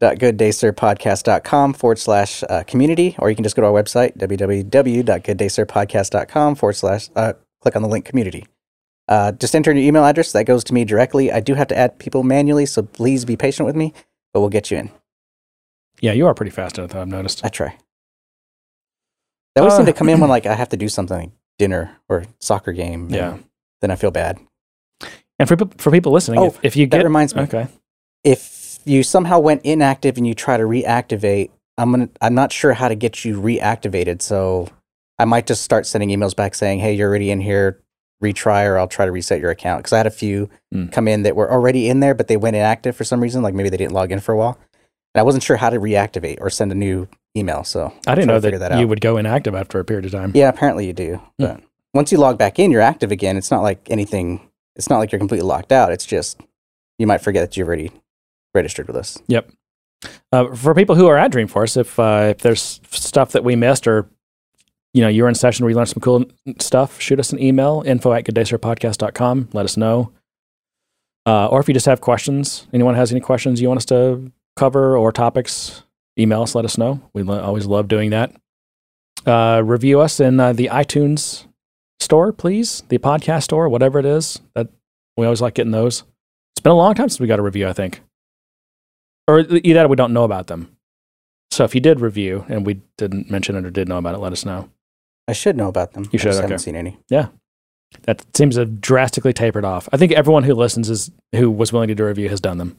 www.gooddaysirpodcast.com forward slash uh, community, or you can just go to our website, www.gooddaysirpodcast.com forward slash, uh, click on the link community. Uh, just enter your email address. That goes to me directly. I do have to add people manually, so please be patient with me, but we'll get you in. Yeah, you are pretty fast at it, though, I've noticed. I try. They always Uh, seem to come in when <clears throat> like I have to do something, like dinner or soccer game. Yeah. Then I feel bad. And for, for people listening, Oh, if, if you that get. reminds me. Okay. if you somehow went inactive and you try to reactivate, I'm gonna I'm not sure how to get you reactivated. So I might just start sending emails back saying, "Hey, you're already in here. Retry, or I'll try to reset your account." Because I had a few Mm. come in that were already in there, but they went inactive for some reason. Like maybe they didn't log in for a while, and I wasn't sure how to reactivate or send a new email. So I didn't know that, that you would go inactive after a period of time. Yeah, apparently you do. But once you log back in, you're active again. It's not like anything. It's not like you're completely locked out. It's just you might forget that you've already registered with us. Yep. Uh, for people who are at Dreamforce, if uh, if there's stuff that we missed or you know you're in session where you learned some cool stuff, shoot us an email info at gooddaysirpodcast.com. Let us know. Uh, or if you just have questions, anyone has any questions you want us to cover or topics, email us. Let us know. We always love doing that. Uh, review us in uh, the iTunes store, please. The podcast store, whatever it is. That we always like getting those. It's been a long time since we got a review. I think or either we don't know about them. So if you did review and we didn't mention it or did know about it, let us know. I should know about them. You I should, just okay. haven't seen any. Yeah. That seems to have drastically tapered off. I think everyone who listens is who was willing to do a review has done them.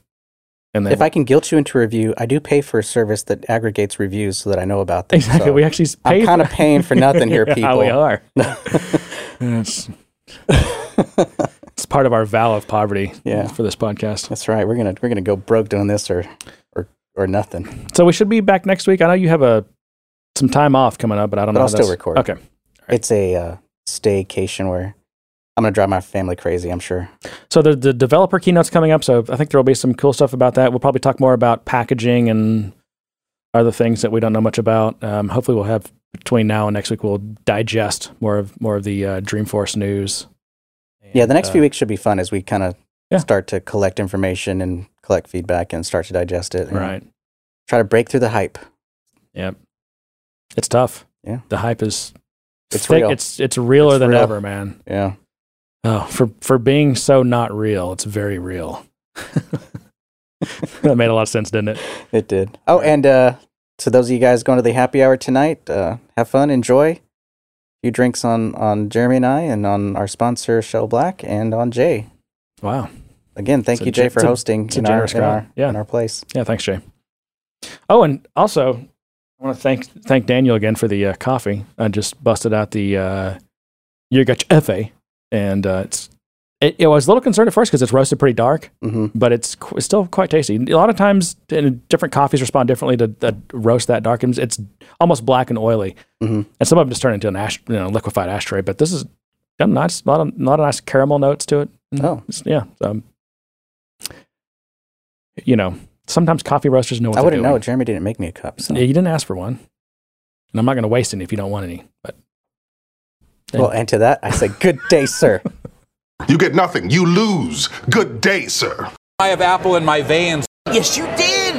And then If I can guilt you into a review, I do pay for a service that aggregates reviews so that I know about them. exactly, So we actually. I'm kind of <laughs> paying for nothing here, Yeah, people. we are. <laughs> it's, it's part of our vow of poverty. Yeah. for this podcast. That's right. We're gonna we're gonna go broke doing this or or or nothing. So we should be back next week. I know you have a some time off coming up, but I don't But know. I'll still record. Okay. It's a uh, staycation where I'm gonna drive my family crazy. I'm sure. So the the developer keynote's coming up. So I think there will be some cool stuff about that. We'll probably talk more about packaging and other things that we don't know much about. Um, hopefully, we'll have between now and next week. We'll digest more of more of the uh, Dreamforce news. Yeah, the next uh, few weeks should be fun as we kind of Yeah. start to collect information and collect feedback and start to digest it. and Right. Try to break through the hype. Yep. It's tough. Yeah. the hype is It's thick. real. It's it's realer It's than real. ever, man. Yeah. Oh, for for being so not real, it's very real. <laughs> that made a lot of sense, didn't it? It did. Oh, and uh, to those of you guys going to the happy hour tonight, uh, have fun, enjoy. A few drinks on on Jeremy and I, and on our sponsor Shell Black, and on Jay. Wow. Again, thank you, Jay, for hosting a in our, in, our, Yeah. in our place. Yeah, thanks, Jay. Oh, and also, I want to thank thank Daniel again for the uh, coffee. I just busted out the uh, Yirgacheffe, and uh, it's it, it was a little concerned at first because it's roasted pretty dark, hmm but it's, qu- it's still quite tasty. A lot of times, and different coffees respond differently to, to roast that dark. It's, it's almost black and oily, Mhm. and some of them just turn into an ash, you know, liquefied ashtray. But this is got a nice, a lot of, lot of nice caramel notes to it. Oh. It's- yeah. Um, you know, sometimes coffee roasters know what I they're wouldn't know. Jeremy didn't make me a cup. So. Yeah, you didn't ask for one, and I'm not going to waste any if you don't want any. But Well, and to that, I say, good day, sir. <laughs> You get nothing. You lose. Good day, sir. I have Apple in my veins. Yes, you did.